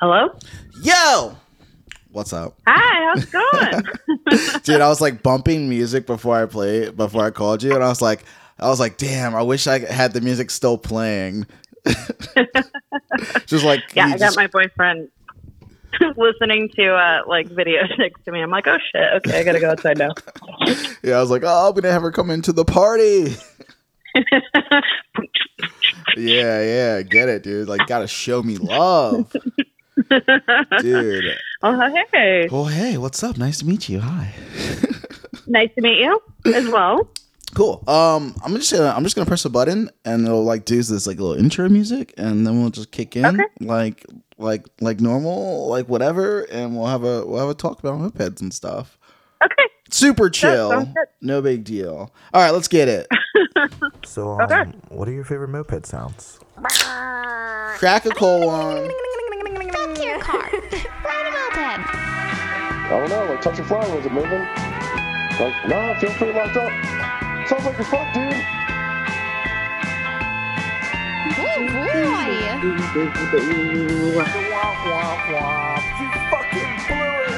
Hello? Yo! What's up? Hi, how's it going? Dude, I was like bumping music before I played before I called you and I was like I was like, damn, I wish I had the music still playing. just like yeah, I got just- my boyfriend listening to uh like videos next to me. I'm like, oh shit, okay, I gotta go outside now. Yeah, I was like, oh, I'm gonna have her come into the party. yeah, yeah, get it, dude. Like, gotta show me love, dude. oh hey. Well, hey, what's up? Nice to meet you. Hi. Nice to meet you as well. Cool. Um, I'm just gonna I'm just gonna press a button and it'll like do this like little intro music and then we'll just kick in Okay. like like like normal like whatever and we'll have a we'll have a talk about mopeds and stuff. Okay. Super chill. No big deal. All right, let's get it. So, um, Okay. what are your favorite moped sounds? Crack a cold one. Back your car. Ride a moped. I don't know, like touch a flower, was it moving? Like, no, it feels pretty locked up. Sounds like you're fucked, dude. Oh boy. You fucking blew it!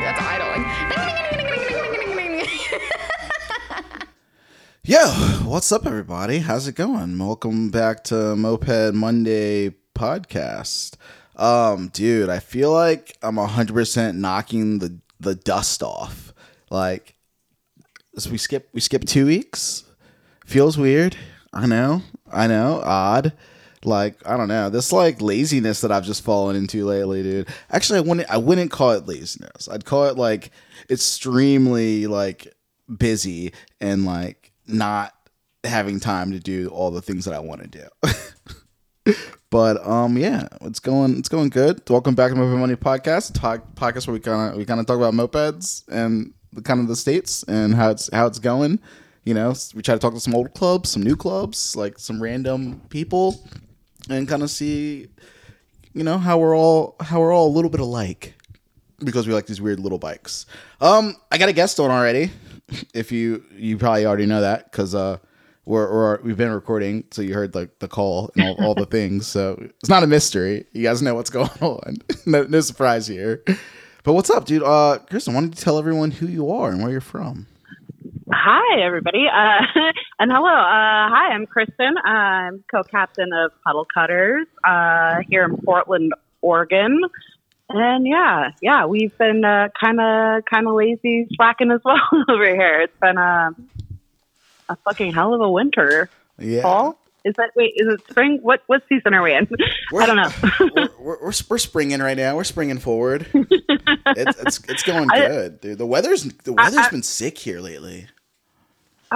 That's idling. Yo, what's up, everybody? How's it going? Welcome back to Moped Monday podcast. Um, dude, I feel like I'm hundred percent knocking the the dust off. Like, so we skip we skip two weeks. Feels weird. I know. I know. Odd. Like I don't know. This like laziness that I've just fallen into lately, dude. Actually, I wouldn't. I wouldn't call it laziness. I'd call it like extremely like busy and like not having time to do all the things that I want to do. but um, yeah, it's going it's going good. Welcome back to Moped Monday Podcast, talk, podcast where we kind of we kind of talk about mopeds and the kind of the states and how it's how it's going. You know, we try to talk to some old clubs, some new clubs, like some random people, and kind of see, you know, how we're all how we're all a little bit alike because we like these weird little bikes. Um, I got a guest on already. If you you probably already know that because uh we're, we're we've been recording, so you heard like the call and all, all the things. So it's not a mystery. You guys know what's going on. no, no surprise here. But what's up, dude? Uh, Kristin, why don't you tell everyone who you are and where you're from? Hi everybody. Uh and hello. Uh hi, I'm Kristin. I'm co-captain of Puddle Cutters uh here in Portland, Oregon. And yeah, yeah, we've been kind of kind of lazy slacking as well over here. It's been a a fucking hell of a winter. Yeah, Fall? Is that wait? Is it spring? What what season are we in? I don't know. we're, we're, we're, we're springing right now. We're springing forward. it's, it's it's going I- good, dude. The weather's the I- weather's I- been sick here lately.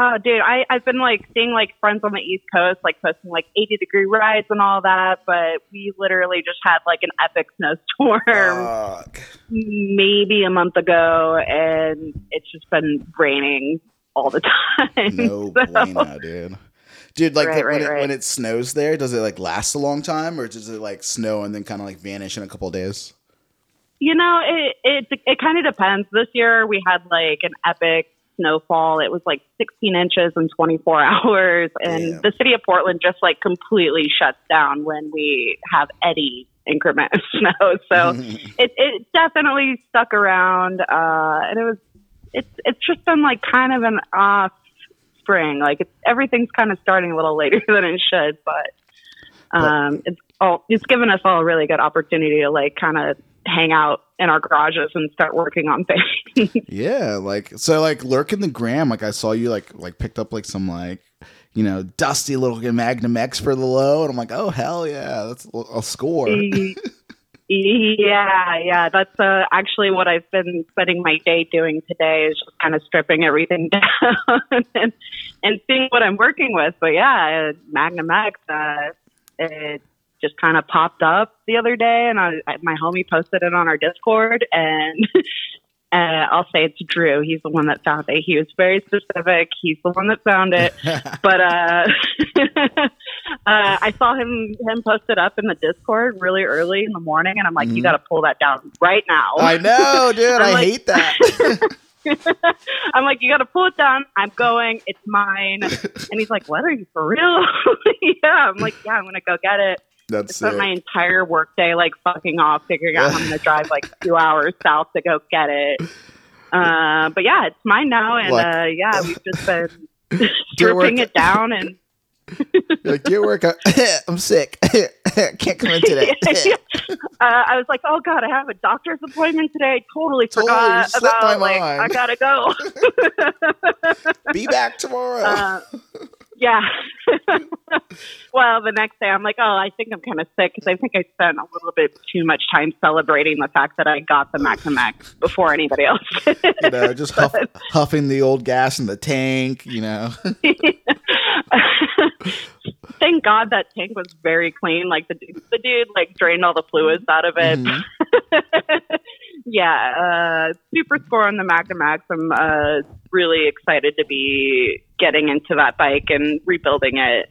Oh, dude, I I've been like seeing like friends on the East Coast like posting like 80 degree rides and all that, but we literally just had like an epic snowstorm Fuck. maybe a month ago, and it's just been raining all the time. No So- bueno, dude. Dude, like Right, when, right, it, right. when it snows there, does it like last a long time, or does it like snow and then kind of like vanish in a couple of days? You know, it it it kind of depends. This year we had like an epic snowfall. It was like 16 inches in 24 hours, and Damn. the city of Portland just like completely shuts down when we have any increment of snow. So it it definitely stuck around, uh, and it was it's it's just been like kind of an off spring. Like it's everything's kind of starting a little later than it should, but um, it's all it's given us all a really good opportunity to like kind of hang out in our garages and start working on things. yeah, like so, like lurking the gram. Like I saw you like like picked up like some like you know dusty little Magnum X for the low, and I'm like, oh hell yeah, that's a score. yeah, yeah, that's uh, actually what I've been spending my day doing today is just kind of stripping everything down and, and seeing what I'm working with. But yeah, Magnum X, uh, it just kind of popped up the other day, and I, I, my homie posted it on our Discord, and uh, I'll say it's Drew. He's the one that found it. He was very specific. He's the one that found it. but uh, uh, I saw him him post it up in the Discord really early in the morning, and I'm like, you got to pull that down right now. I know, dude. I like- hate that. I'm like, you got to pull it down. I'm going. It's mine. And he's like, what are you for real? yeah. I'm like, yeah, I'm gonna go get it. I That's spent my entire workday like fucking off, figuring out how I'm gonna drive like two hours south to go get it. Uh, but yeah, it's mine now, and Like- uh, yeah, we've just been stripping it down and like, your work. I'm sick. Can't come in today. uh, I was like, oh god, I have a doctor's appointment today. I totally Totally forgot about like. I gotta go. Be back tomorrow. Yeah. well, the next day I'm like, oh, I think I'm kind of sick because I think I spent a little bit too much time celebrating the fact that I got the Magnum X before anybody else. you know, just huff, huffing the old gas in the tank. You know. Thank God that tank was very clean. Like the dude, the dude like drained all the fluids out of it. Mhm. Yeah, uh, super score on the Magnum X. I'm uh, really excited to be getting into that bike and rebuilding it.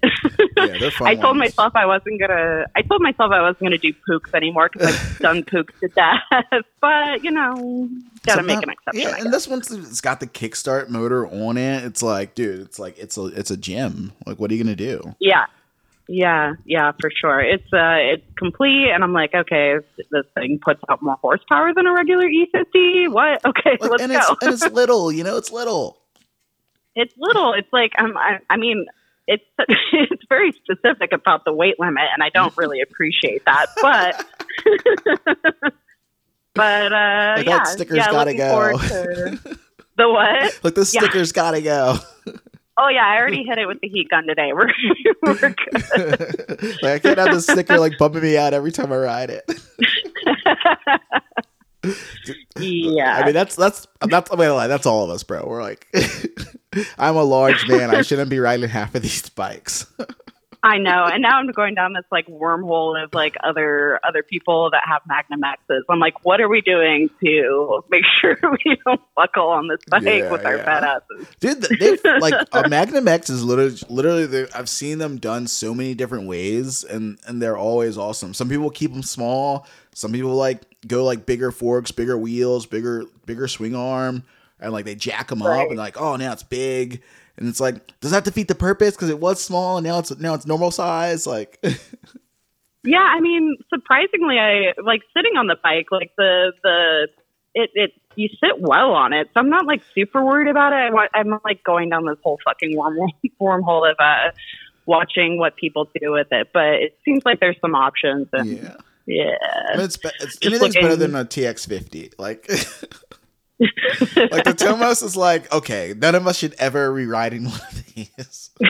Yeah, I told ones. myself I wasn't gonna. I told myself I wasn't gonna do Puchs anymore because I've done Puchs to death. But you know, gotta make an exception. Yeah, and this one's it's got the kickstart motor on it. It's like, dude, it's like it's a it's a gym. Like, what are you gonna do? Yeah. Yeah, yeah, for sure. It's uh it's complete and I'm like, okay, this thing puts out more horsepower than a regular E50. What? Okay, Like, let's and go. it's and it's little. You know, it's little. it's little. It's like um, I, I mean, it's it's very specific about the weight limit, and I don't really appreciate that. But but uh, Like, that yeah, sticker's yeah, gotta go. the what? Like the Yeah. sticker's gotta go. Oh yeah, I already hit it with the heat gun today. We're we're good. like I can't have the sticker like bumping me out every time I ride it. yeah. I mean, that's that's that's wait, lie, that's all of us, bro. We're like, I'm a large man. I shouldn't be riding half of these bikes. I know, and now I'm going down this like wormhole of like other other people that have Magnum X's. I'm like, what are we doing to make sure we don't buckle on this bike Yeah, with our yeah. fat asses? Dude, they like a Magnum X is literally literally I've seen them done so many different ways and and they're always awesome. Some people keep them small, some people like go like bigger forks, bigger wheels, bigger bigger swing arm and like they jack them up and like, "Oh, now it's big." And it's like, does that defeat the purpose cuz it was small and now it's now it's normal size like Yeah, I mean, surprisingly, I like sitting on the bike. Like the the it it you sit well on it, so I'm not like super worried about it. I want, I'm like going down this whole fucking wormhole wormhole of uh watching what people do with it. But it seems like there's some options. And, yeah. yeah. I mean, it's, it's anything's better than a TX50. Like, like the Tomos is like, okay, none of us should ever be riding one of these.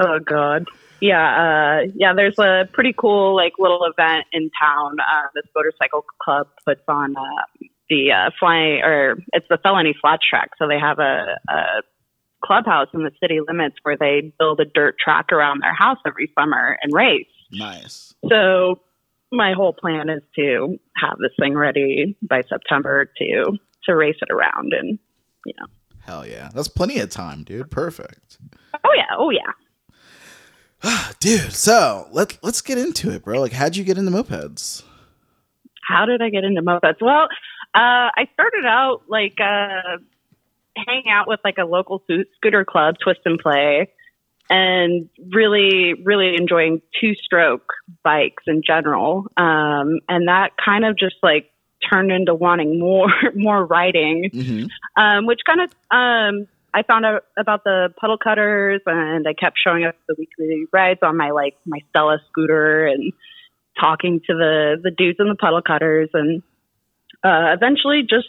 oh god yeah uh yeah there's a pretty cool like little event in town uh this motorcycle club puts on uh the uh flying or it's the felony flat track so they have a, a clubhouse in the city limits where they build a dirt track around their house every summer and race Nice. so my whole plan is to have this thing ready by september to to race it around and you know Hell yeah. That's plenty of time, dude. Perfect. oh yeah oh yeah Dude, so let let's get into it, bro. Like how'd you get into mopeds? how did I get into mopeds? Well, uh, I started out like uh, hanging out with like a local sco- scooter club, Twist and Play, and really, really enjoying two stroke bikes in general. Um, and that kind of just like turned into wanting more, more riding Mm-hmm. um, which kind of um, I found out about the puddle cutters, and I kept showing up the weekly rides on my like my Stella scooter and talking to the the dudes in the puddle cutters, and uh, eventually just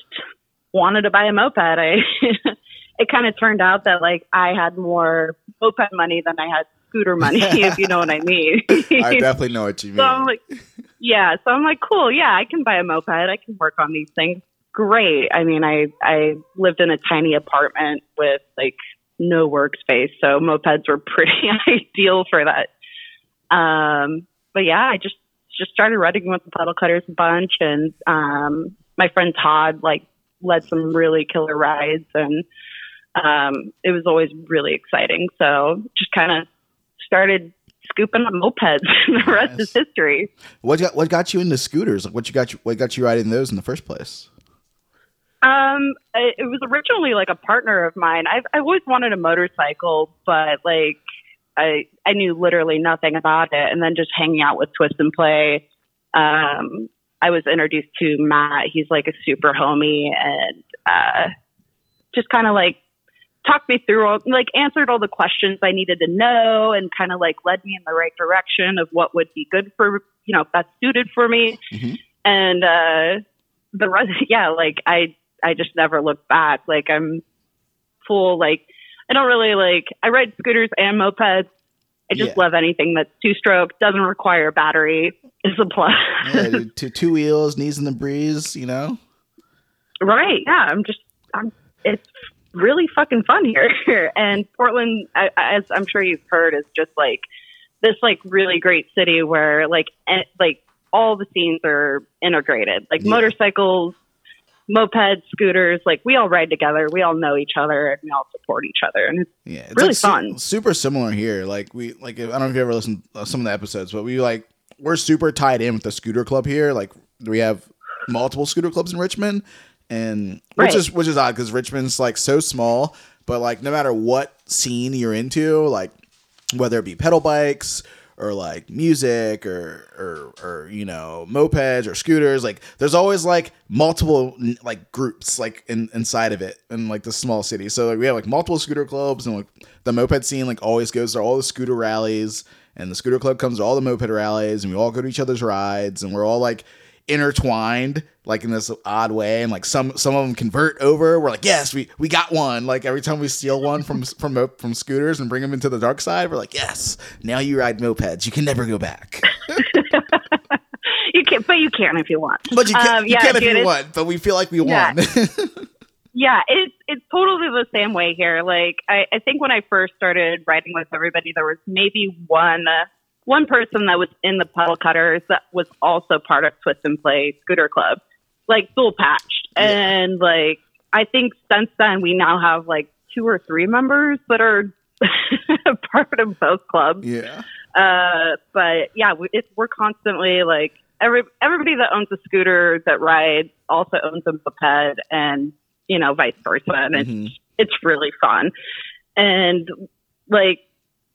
wanted to buy a moped. I it kind of turned out that like I had more moped money than I had scooter money, if you know what I mean. I definitely know what you mean. So I'm like, yeah. So I'm like, cool. Yeah, I can buy a moped. I can work on these things. Great. I mean, I I lived in a tiny apartment with like no workspace, so mopeds were pretty ideal for that. Um, but yeah, I just just started riding with the puddle cutters a bunch, and um, my friend Todd like led some really killer rides, and um, it was always really exciting. So just kind of started scooping up mopeds, and the rest Nice. is history. what got what got you into scooters? Like what you got you what got you riding those in the first place? Um, I- it was originally like a partner of mine. I've I always wanted a motorcycle, but like I I knew literally nothing about it. And then just hanging out with Twist and Play, um, I was introduced to Matt. He's like a super homie, and uh, just kind of like talked me through all like answered all the questions I needed to know, and kind of like led me in the right direction of what would be good for you know best suited for me. Mhm. And uh, the rest, yeah, like I I just never looked back. Like I'm full like I don't really like I ride scooters and mopeds. I just Yeah. love anything that's two stroke, doesn't require a battery. Is a plus. Yeah, two, two wheels, knees in the breeze, you know? right. Yeah. I'm just I'm it's really fucking fun here. and Portland as I'm sure you've heard is just like this like really great city where like like all the scenes are integrated. Like Yeah. motorcycles, mopeds, scooters, like we all ride together. We all know each other and we all support each other. And it's Yeah, it's Really like su- fun. super similar here. Like we like I don't know if you ever listened to some of the episodes, but we like we're super tied in with the scooter club here. Like we have multiple scooter clubs in Richmond, and which is which is odd because Richmond's like so small. But like no matter what scene you're into, like whether it be pedal bikes or like music or or or you know mopeds or scooters like there's always like multiple like groups like in, inside of it in like the small city so like we have like multiple scooter clubs and like the moped scene like always goes to all the scooter rallies and the scooter club comes to all the moped rallies and we all go to each other's rides and we're all like intertwined like in this odd way and like some some of them convert over we're like yes we we got one like every time we steal one from from from scooters and bring them into the dark side we're like yes now you ride mopeds you can never go back you can but you can if you want. but you can Um, you yeah, can if dude, you it's- want but we feel like we Yeah. won Yeah, it's it's totally the same way here. Like I, I think when I first started riding with everybody, there was maybe one uh, one person that was in the puddle cutters that was also part of Twist and Play Scooter Club, like dual patched. Yeah. And like I think since then we now have like two or three members that are part of both clubs. yeah Uh, but yeah, we, it's, we're constantly like every everybody that owns a scooter that rides also owns a moped, and you know vice versa, and it's Mhm. it's really fun. And like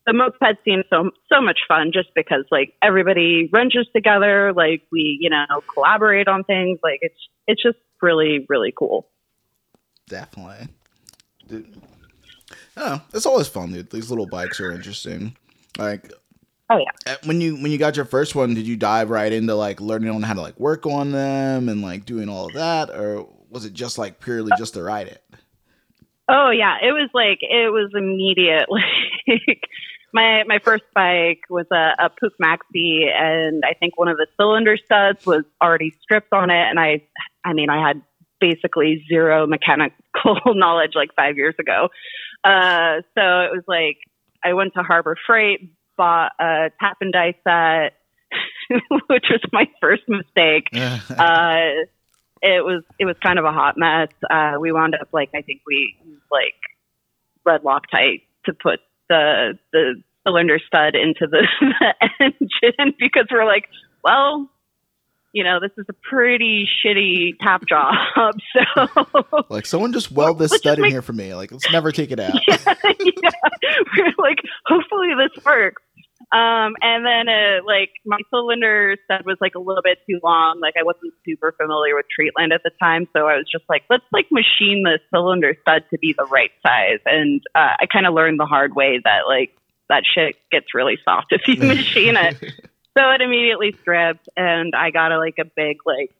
the moped scene so so much fun just because like everybody wrenches together, like we you know collaborate on things, like it's it's just really really cool. definitely Dude. oh it's always fun dude these little bikes are interesting like Oh yeah. uh, when you when you got your first one did you dive right into like learning on how to like work on them and like doing all of that or was it just like purely just to ride it Oh yeah, it was like it was immediate. Like my my first bike was a, a Puch Maxi, and I think one of the cylinder studs was already stripped on it. And I, I mean, I had basically zero mechanical knowledge like five years ago. Uh, so it was like I went to Harbor Freight, bought a tap and die set, which was my first mistake uh, it was it was kind of a hot mess. Uh, we wound up like I think we used like red Loctite to put the the cylinder stud into the, the engine because we're like, well, you know, this is a pretty shitty tap job. So like someone just weld this Let's stud in make- here for me like let's never take it out yeah, we're like, hopefully this works. Um, and then, uh, like, my cylinder stud was like a little bit too long. Like, I wasn't super familiar with Treatland at the time, so I was just like, let's like machine the cylinder stud to be the right size. And uh, I kind of learned the hard way that like that shit gets really soft if you machine it. So it immediately stripped, and I got a, like a big like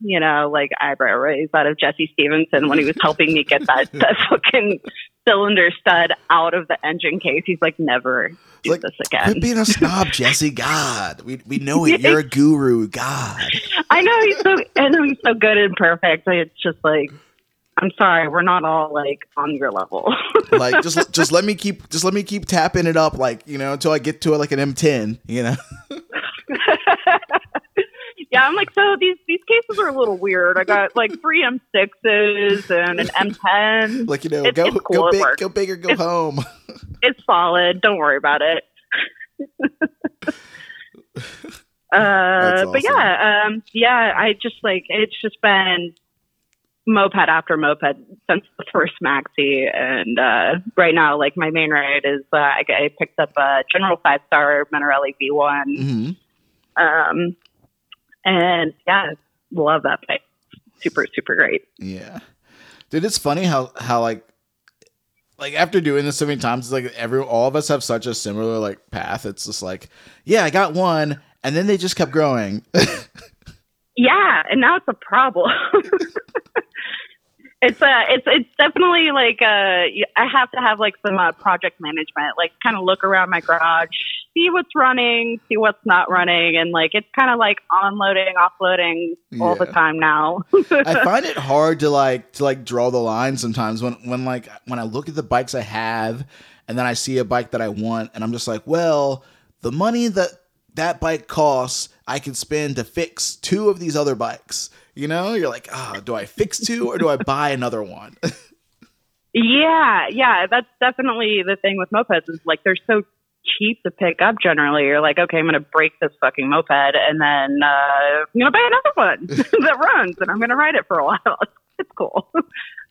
you know like eyebrow raise out of Jesse Stevenson when he was helping me get that that fucking cylinder stud out of the engine case. He's like, never do Like, this Quit again. being a snob, Jesse. God, we we know it. You're a guru. God, I know he's so I know he's so good and perfect. It's just like. I'm sorry, we're not all like on your level. like just just let me keep just let me keep tapping it up, like you know, until I get to like an M10. You know, yeah, I'm like, so these these cases are a little weird. I got like three M6s and an M10. like you know, It's- go it's cool, go big, go big or go It's- home. It's solid. Don't worry about it. uh, That's But yeah, um, yeah, I just like it's just been moped after moped since the first maxi, and uh, right now, like my main ride is uh, I, I picked up a General Five Star Minarelli V1, hmm um, and yeah, love that bike. Super, super great. Yeah, dude, it's funny how how like like after doing this so many times, it's like every all of us have such a similar like path. It's just like, yeah, I got one, and then they just kept growing. Yeah, and now it's a problem. it's uh it's it's definitely like uh I have to have like some uh, project management, like kind of look around my garage, see what's running, see what's not running, and like it's kind of like onloading, offloading all the time now. I find it hard to like to like draw the line sometimes when when like when I look at the bikes I have and then I see a bike that I want and I'm just like, well, the money that that bike costs, I can spend to fix two of these other bikes. You know, you're like, ah, do I fix two or do I buy another one? yeah, yeah, that's definitely the thing with mopeds is like they're so cheap to pick up generally. You're like, okay, I'm gonna break this fucking moped and then uh, I'm gonna buy another one that runs and I'm gonna ride it for a while. It's cool.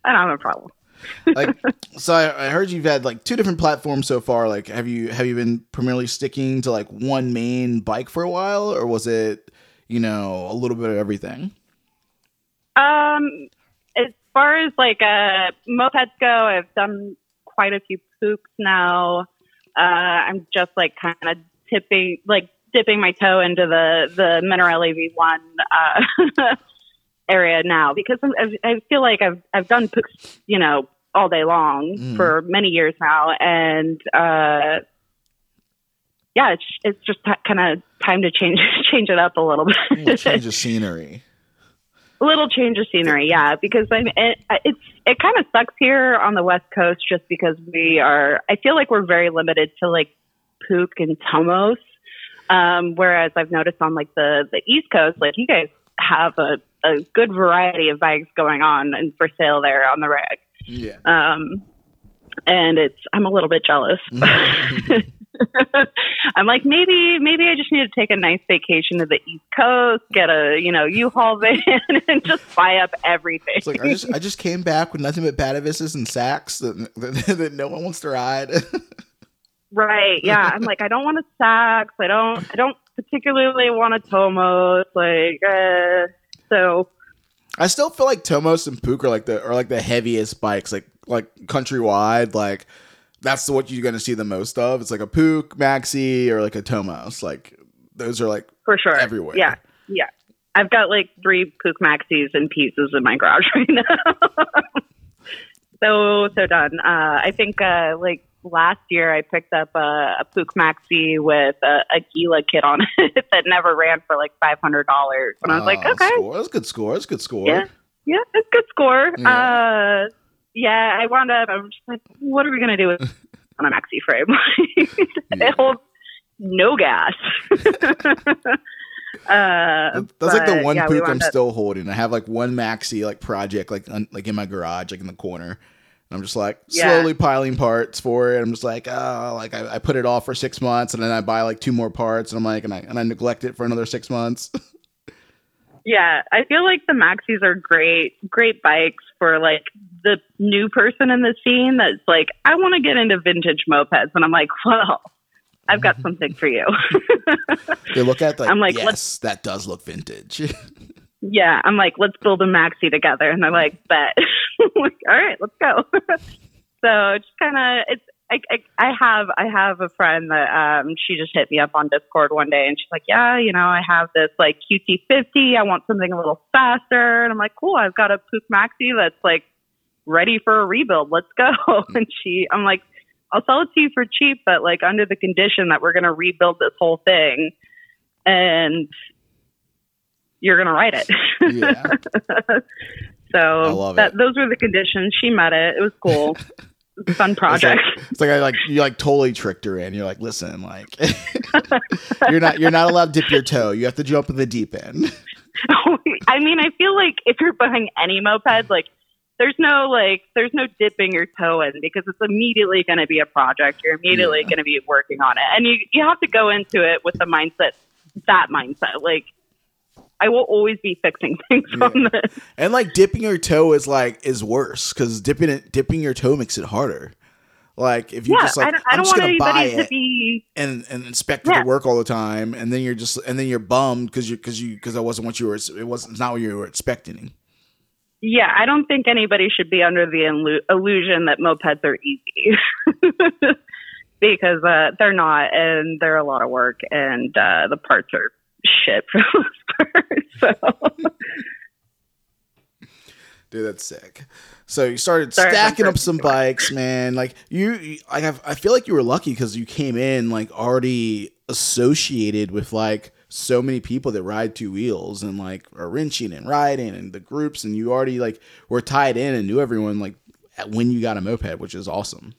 I don't have a problem. like, so I, I heard you've had like two different platforms so far. Like, have you have you been primarily sticking to like one main bike for a while, or was it, you know, a little bit of everything? Um, as far as like uh, mopeds go, I've done quite a few poops now. Uh, I'm just like kind of tipping, like dipping my toe into the the Minarelli V1 uh, area now because I'm, I I feel like I've I've done poops, you know, all day long Mm. for many years now, and uh, yeah, it's it's just t- kind of time to change change it up a little bit. Change the scenery. A little change of scenery, yeah, because I mean, it, it's it kind of sucks here on the West Coast just because we are. I feel like we're very limited to like Puch and Tomos, um, whereas I've noticed on like the the East Coast, like you guys have a a good variety of bikes going on and for sale there on the reg. Yeah. Um, and it's I'm a little bit jealous. I'm like maybe maybe I just need to take a nice vacation to the East Coast, get a you know U-Haul van, and just buy up everything. It's like I just I just came back with nothing but Batavuses and Sachs that, that, that no one wants to ride. right? Yeah, I'm like I don't want a Sachs. I don't I don't particularly want a Tomos. Like uh, so I still feel like Tomos and Puch are like the are like the heaviest bikes, like like countrywide. Like that's what you're gonna see the most of. It's like a Puch Maxi or like a Tomos. Like those are like for sure Everywhere. Yeah, yeah. I've got like three Puch Maxis and pieces in my garage right now. so so done. Uh, I think uh, like last year I picked up a, a Puch Maxi with a, a Gila kit on it that never ran for like five hundred dollars, and I was like, uh, okay, score. that's a good score. That's a good score. Yeah. yeah, it's a good score. Yeah. Uh, yeah, I wound up. I'm just like, what are we gonna do with on a maxi frame? Yeah. it holds no gas. uh, That- That's like the one yeah, I'm up- still holding. I have like one Maxi like project like un, like in my garage, like in the corner. And I'm just like Yeah. slowly piling parts for it. I'm just like, oh, like I, I put it off for six months, and then I buy like two more parts, and I'm like, and I and I neglect it for another six months. Yeah, I feel like the maxis are great, great bikes for like the new person in the scene that's like, I want to get into vintage mopeds, and I'm like, well, I've got mm-hmm. something for you. they look at like, I'm like, yes, let's- that does look vintage. yeah, I'm like, let's build a maxi together, and they're like, bet. Like, all right, let's go. so it's kind of it's. I, I, I have I have a friend that um she just hit me up on Discord one day and she's like yeah you know I have this like QT50 I want something a little faster and I'm like cool I've got a Puch Maxi that's like ready for a rebuild let's go and she I'm like I'll sell it to you for cheap but like under the condition that we're gonna rebuild this whole thing and you're gonna write it yeah, so that, it. those were the conditions. She met it. It was cool. It was a Fun it's like, project. it's like I like you like totally tricked her in. You're like, listen, like you're not you're not allowed to dip your toe. You have to jump in the deep end. I mean, I feel like if you're buying any moped, like there's no like there's no dipping your toe in because it's immediately going to be a project. You're immediately Yeah. going to be working on it, and you you have to go into it with the mindset that mindset. Like I will always be fixing things on this. And like dipping your toe is like is worse because dipping it dipping your toe makes it harder. Like if you Yeah, just like I don't, I I'm don't just want anybody to it be. and and inspect Yeah. the work all the time, and then you're just and then you're bummed because you because you because that wasn't what you were it wasn't it's not what you were expecting. Yeah, I don't think anybody should be under the illu- illusion that mopeds are easy. because uh, they're not, and they're a lot of work, and uh, the parts are shit for the most part. So. Dude, that's sick. So you started Sorry, stacking up some bikes, man. Like you, you I have, I feel like you were lucky because you came in like already associated with like so many people that ride two wheels and like are wrenching and riding and the groups, and you already like were tied in and knew everyone like when you got a moped, which is awesome.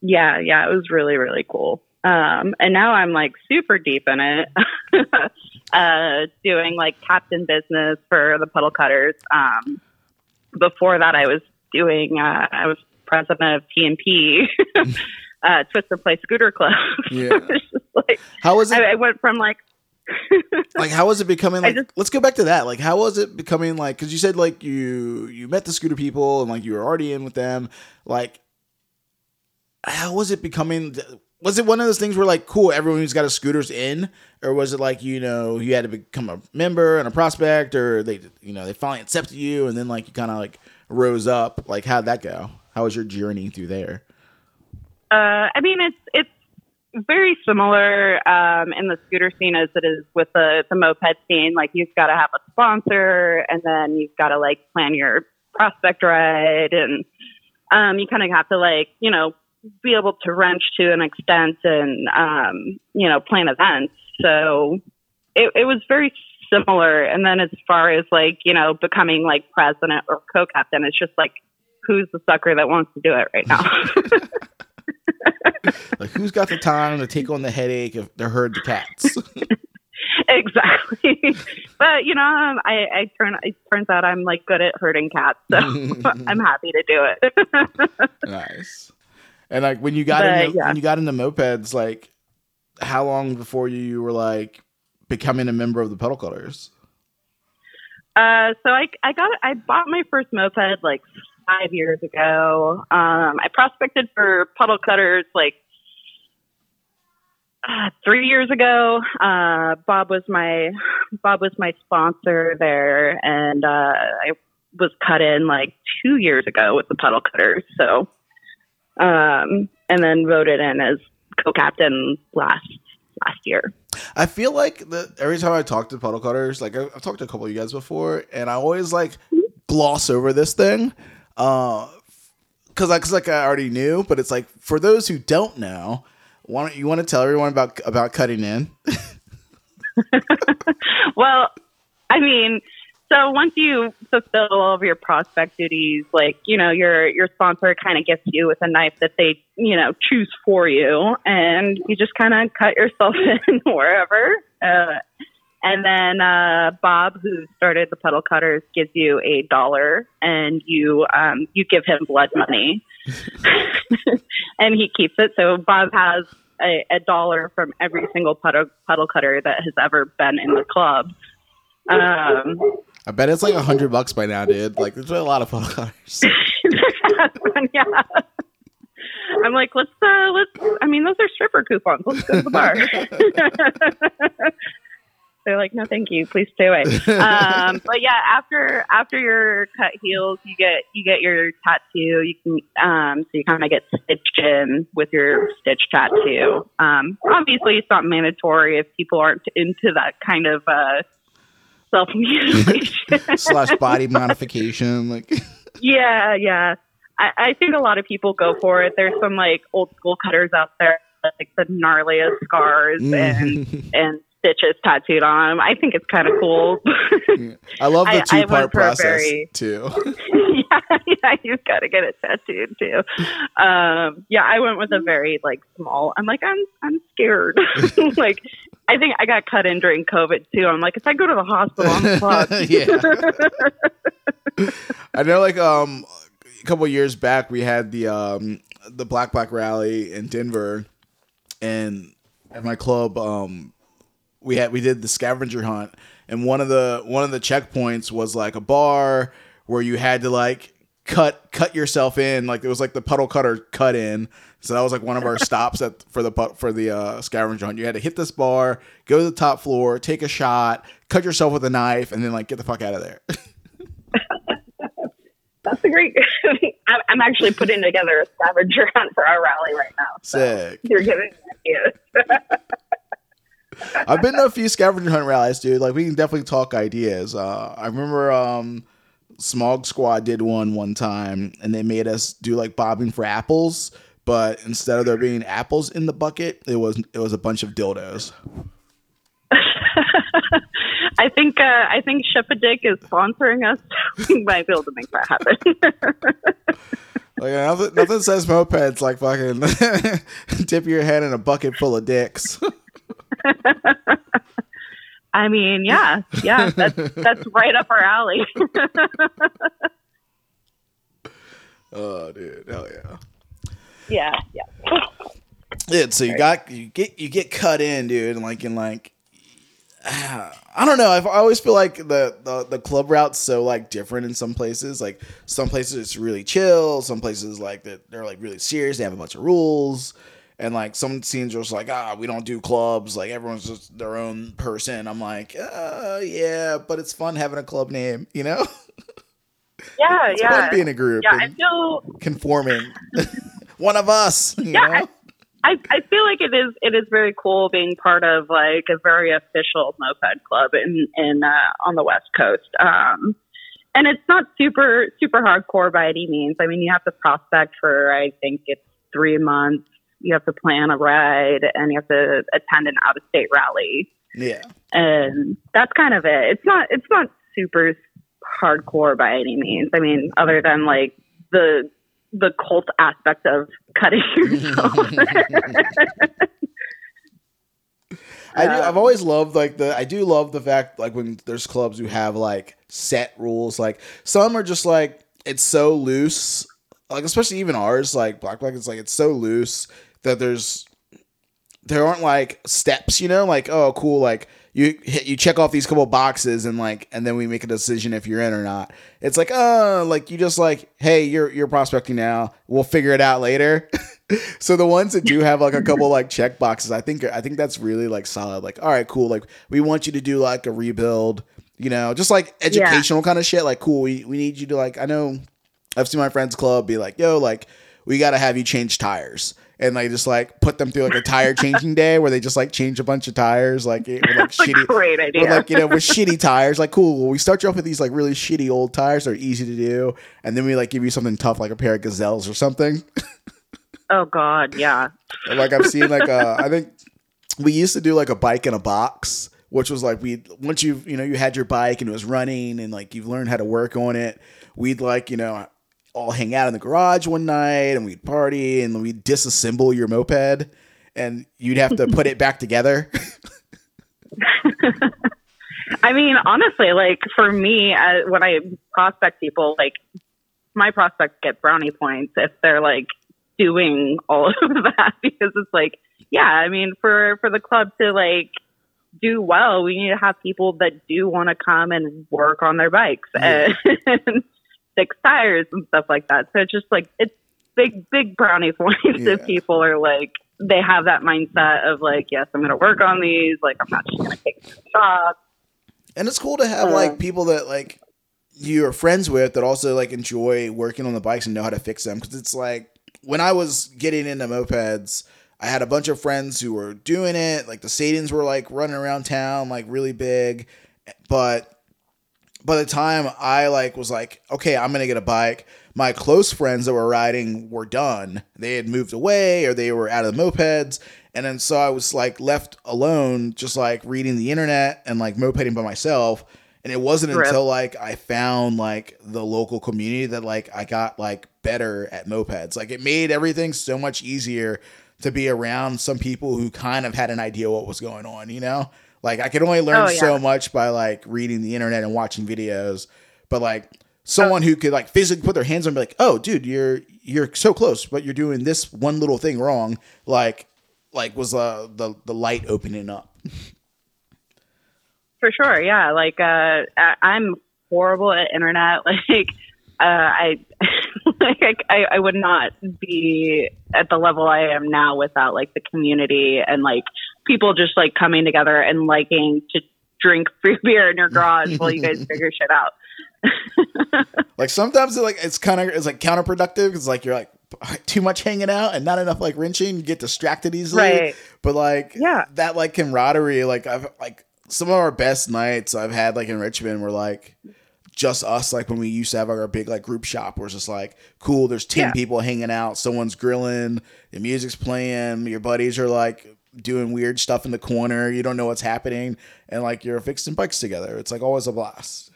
yeah, yeah, it was really, really cool. Um, and now I'm like super deep in it, uh, doing like captain business for the puddle cutters. Um, before that, I was doing, uh, I was president of TNP, uh, Twist and Play Scooter Club. Yeah. Like, How was it? I, I went from like, like how was it becoming like just- let's go back to that like how was it becoming like because you said like you you met the scooter people and like you were already in with them like how was it becoming was it one of those things where like cool everyone who's got a scooter's in? Or was it like you know you had to become a member and a prospect or they you know they finally accepted you and then like you kind of like rose up? Like how'd that go? How was your journey through there? Uh, I mean, it's it's very similar um, in the scooter scene as it is with the the moped scene. Like you've got to have a sponsor, and then you've got to like plan your prospect ride, and um, you kind of have to like you know be able to wrench to an extent, and um, you know plan events. So it, it was very similar. And then as far as like you know becoming like president or co-captain, it's just like who's the sucker that wants to do it right now. like who's got the time to take on the headache of the herd the cats exactly. but you know, um, I, I turn. It turns out I'm like good at herding cats, so I'm happy to do it. Nice. And like when you got But, into yeah. when you got into mopeds, like how long before you were like becoming a member of the puddle cutters? uh, so I I got I bought my first moped like five years ago. Um, I prospected for puddle cutters like. Uh, three years ago, uh, Bob was my Bob was my sponsor there, and uh, I was cut in like two years ago with the puddle cutters. So, um, and then voted in as co-captain last last year. I feel like that every time I talk to puddle cutters, like I- I've talked to a couple of you guys before, and I always like gloss over this thing, uh, because I, cause like I already knew, but it's like for those who don't know, why don't you want to tell everyone about about cutting in? Well, I mean, so once you fulfill all of your prospect duties, like you know, your your sponsor kind of gets you with a knife that they you know choose for you, and you just kind of cut yourself in wherever. Uh, and then uh, Bob, who started the puddle cutters, gives you a dollar, and you um, you give him blood money, and he keeps it. So Bob has a, a dollar from every single puddle, puddle cutter that has ever been in the club. Um, I bet it's like a hundred bucks by now, dude. Like there's a lot of puddle cutters. yeah. I'm like, let's uh let's I mean those are stripper coupons. Let's go to the bar. They're like, no, thank you. Please stay away. Um, but yeah, after after your cut heels, you get you get your tattoo. You can um, so you kind of get stitched in with your stitch tattoo. Um, obviously, it's not mandatory if people aren't into that kind of uh, self mutilation. slash body modification. Like Yeah, yeah. I, I think a lot of people go for it. There's some like old school cutters out there, like the gnarliest scars and and stitches tattooed on them. I think it's kind of cool. I love the two part process very- too. yeah, yeah, you've got to get it tattooed too. Um, yeah, I went with a very like small. I'm like, I'm I'm scared. like, I think I got cut in during COVID too. I'm like, if I go to the hospital, I'm fucked. yeah. I know like um a couple years back we had the um the Black Black rally in Denver and at my club um we had we did the scavenger hunt and one of the one of the checkpoints was like a bar where you had to like cut cut yourself in, like it was like the puddle cutter cut in. So that was like one of our stops at for the for the uh, scavenger hunt. You had to hit this bar, go to the top floor, take a shot, cut yourself with a knife, and then like get the fuck out of there. That's a great. I'm- I'm actually putting together a scavenger hunt for our rally right now. So Sick. you're giving me ideas. I've been to a few scavenger hunt rallies, dude. Like we can definitely talk ideas. Uh, I remember um, Smog Squad did one one time, and they made us do like bobbing for apples. But instead of there being apples in the bucket, it was it was a bunch of dildos. I think uh, I think Shepadick is sponsoring us. we might be able to make that happen. Like nothing, nothing says mopeds like fucking dip your head in a bucket full of dicks. I mean, yeah, yeah, that's that's right up our alley. oh, dude, hell yeah. yeah, yeah. Yeah, so you got you get you get cut in, dude, and like in like I don't know. I've, I always feel like the, the the club route's so like different in some places. Like some places it's really chill. Some places like that they're like really serious. They have a bunch of rules, and like some scenes are just like ah we don't do clubs. Like everyone's just their own person. I'm like uh yeah, but it's fun having a club name, you know. Yeah, yeah. it's yeah. fun being a group yeah, I feel conforming. One of us, you Yeah, know. I, I feel like it is it is very cool being part of like a very official moped club in in uh, on the West Coast. Um, and it's not super super hardcore by any means. I mean, you have to prospect for I think it's three months. You have to plan a ride, and you have to attend an out of state rally, yeah. and that's kind of it. It's not it's not super hardcore by any means. I mean, other than like the the cult aspect of cutting yourself. I do, um, I've always loved like the I do love the fact like when there's clubs who have like set rules like some are just like it's so loose like especially even ours like Black Black it's like it's so loose that there's there aren't like steps you know? Like oh cool like you hit you check off these couple boxes and like and then we make a decision if you're in or not. It's like uh like you just like hey you're you're prospecting now. We'll figure it out later. So the ones that do have like a couple like check boxes i think i think that's really like solid. Like all right cool like we want you to do like a rebuild you know just like educational kind of shit. Like cool we, we need you to like i know i've seen my friends club be like yo like we got to have you change tires and they just like put them through like a tire changing day where they just like change a bunch of tires like with like shitty great idea. with, like you know with shitty tires like cool we start you off with these like really shitty old tires that are easy to do and then we like give you something tough like a pair of gazelles or something oh God, yeah. like I've seen like uh I think we used to do like a bike in a box, which was like we once you you know you had your bike and it was running and like you've learned how to work on it, we'd like you know all hang out in the garage one night and we'd party and we'd disassemble your moped and you'd have to put it back together. I mean, honestly, like for me, uh, when I prospect people, like my prospects get brownie points if they're like doing all of that because it's like, yeah, I mean, for for the club to like do well, we need to have people that do want to come and work on their bikes and fix tires and stuff like that. So it's just like it's big, big brownie points Yeah. if people are like they have that mindset of like, yes, I'm going to work on these. Like, I'm not just going to take the shop. And it's cool to have Uh, like people that like you're friends with that also like enjoy working on the bikes and know how to fix them. Because it's like when I was getting into mopeds, I had a bunch of friends who were doing it. Like the Sadins were like running around town like really big, but by the time I like was like, okay, I'm gonna get a bike. My close friends that were riding were done. They had moved away or they were out of the mopeds. And then so I was like left alone, just like reading the internet and like mopeding by myself. And it wasn't Rip. until like I found like the local community that like I got like better at mopeds. Like it made everything so much easier to be around some people who kind of had an idea what was going on, you know? Like I could only learn Oh, yeah. so much by like reading the internet and watching videos, but like someone who could like physically put their hands on and be like, "Oh, dude, you're you're so close, but you're doing this one little thing wrong." Like like was uh, the the light opening up. for sure. Yeah, like uh, I, I'm horrible at internet. Like uh, I, like I, I would not be at the level I am now without like the community and like people just like coming together and liking to drink free beer in your garage while you guys figure shit out. Like sometimes it, like it's kind of it's like counterproductive because like you're like too much hanging out and not enough like wrenching. You get distracted easily. Right. But like Yeah. that like camaraderie. Like I've like some of our best nights I've had like in Richmond were like just us like when we used to have like, our big like group shop where it's just like cool there's 10 Yeah. people hanging out someone's grilling the music's playing your buddies are like doing weird stuff in the corner you don't know what's happening and like you're fixing bikes together it's like always a blast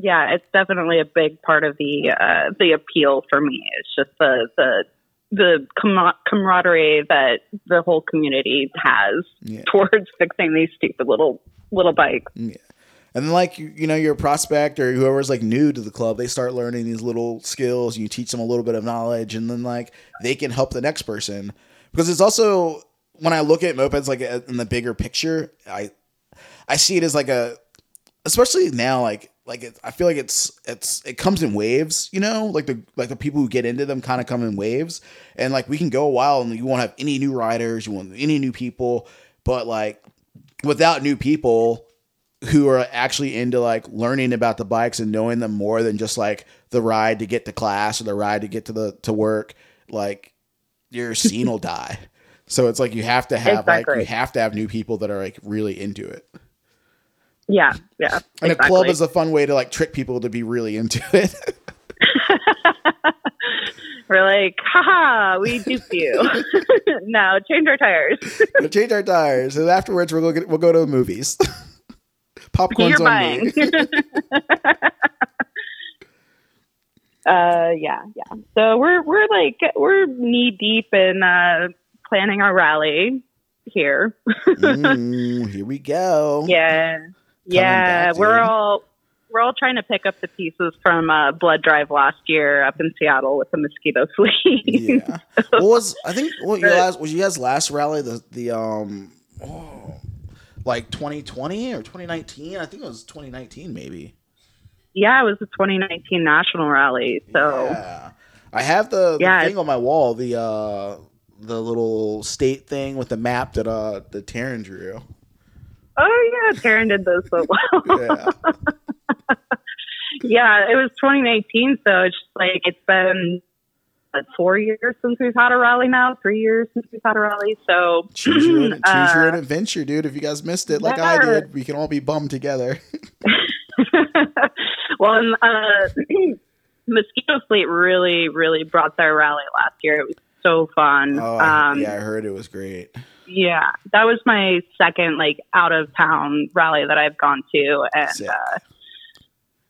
yeah, it's definitely a big part of the uh, the appeal for me. It's just the the the com- camaraderie that the whole community has Yeah. towards fixing these stupid little little bikes. And then, like, you, you know, your prospect or whoever's like new to the club, they start learning these little skills. You teach them a little bit of knowledge, and then, like, they can help the next person. Because it's also, when I look at mopeds, like, uh, in the bigger picture, I, I see it as like a, especially now, like, like it, I feel like it's it's it comes in waves, you know, like the like the people who get into them kind of come in waves, and like we can go a while and you won't have any new riders, you won't any new people, but like without new people, who are actually into like learning about the bikes and knowing them more than just like the ride to get to class or the ride to get to the to work like your scene will die so it's like you have to have like you have to have new people that are like really into it Yeah, yeah. and exactly. a club is a fun way to like trick people to be really into it We're like, haha, we duped you. now change our tires. we'll change our tires and afterwards we'll go get, we'll go to the movies popcorn's You're on buying. me uh, yeah, yeah. So we're we're like we're knee deep in uh, planning our rally here. Mm, here we go Yeah, yeah. back, we're all we're all trying to pick up the pieces from uh, Blood Drive last year up in Seattle with the mosquito sleep. yeah. What was I think what your last was you guys last rally the the um oh, like 2020 or 2019? I think it was 2019 maybe. yeah, it was the 2019 national rally. So Yeah. I have the, the Yeah, thing on my wall, the uh the little state thing with the map that uh the Taryn drew. oh yeah, Taryn did those so well. Yeah. yeah, it was 2019, so it's just like it's been what, four years since we've had a rally now, three years since we've had a rally. So choose your own, choose your own uh, adventure, dude. If you guys missed it like I did, we can all be bummed together. well, and, uh, Mosquito Fleet really, really brought their rally last year. It was so fun. Oh, um, yeah, I heard it was great. yeah, that was my second like out of town rally that I've gone to, and uh,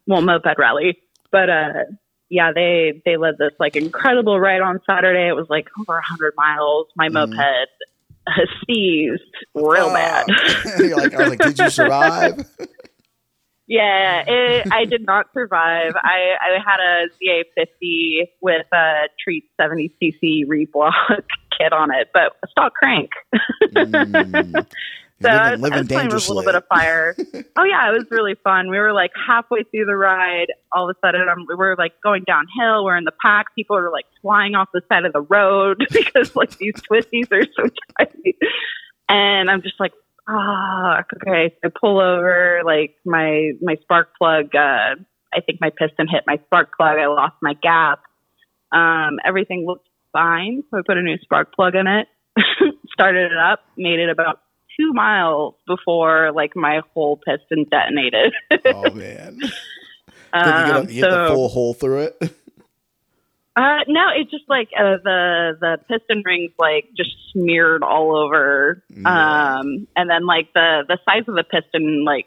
well, moped rally. But uh, yeah, they they led this like incredible ride on Saturday. It was like over hundred miles. My Mhm. moped seized real Oh. bad. You're like, I was like, did you survive? Yeah, it, I did not survive. I, I had a ZA50 with a Treat 70cc reblock kit on it, but a stock crank. Mm. So I living, was, I was playing with a little bit of fire. oh yeah, it was really fun. We were like halfway through the ride. All of a sudden, um, we were like going downhill. We're in the pack. People are like flying off the side of the road because like these twisties are so tight. And I'm just like, ah, okay. So I pull over. Like my my spark plug. Uh, I think my piston hit my spark plug. I lost my gap. Um, everything looked fine, so I put a new spark plug in it. started it up. Made it about two miles before like my whole piston detonated. Oh man! Did you Um, get, a, you hit the so- full hole through it? Uh, no, it's just like uh, the the piston rings like just smeared all over, Yeah. um, and then like the the size of the piston like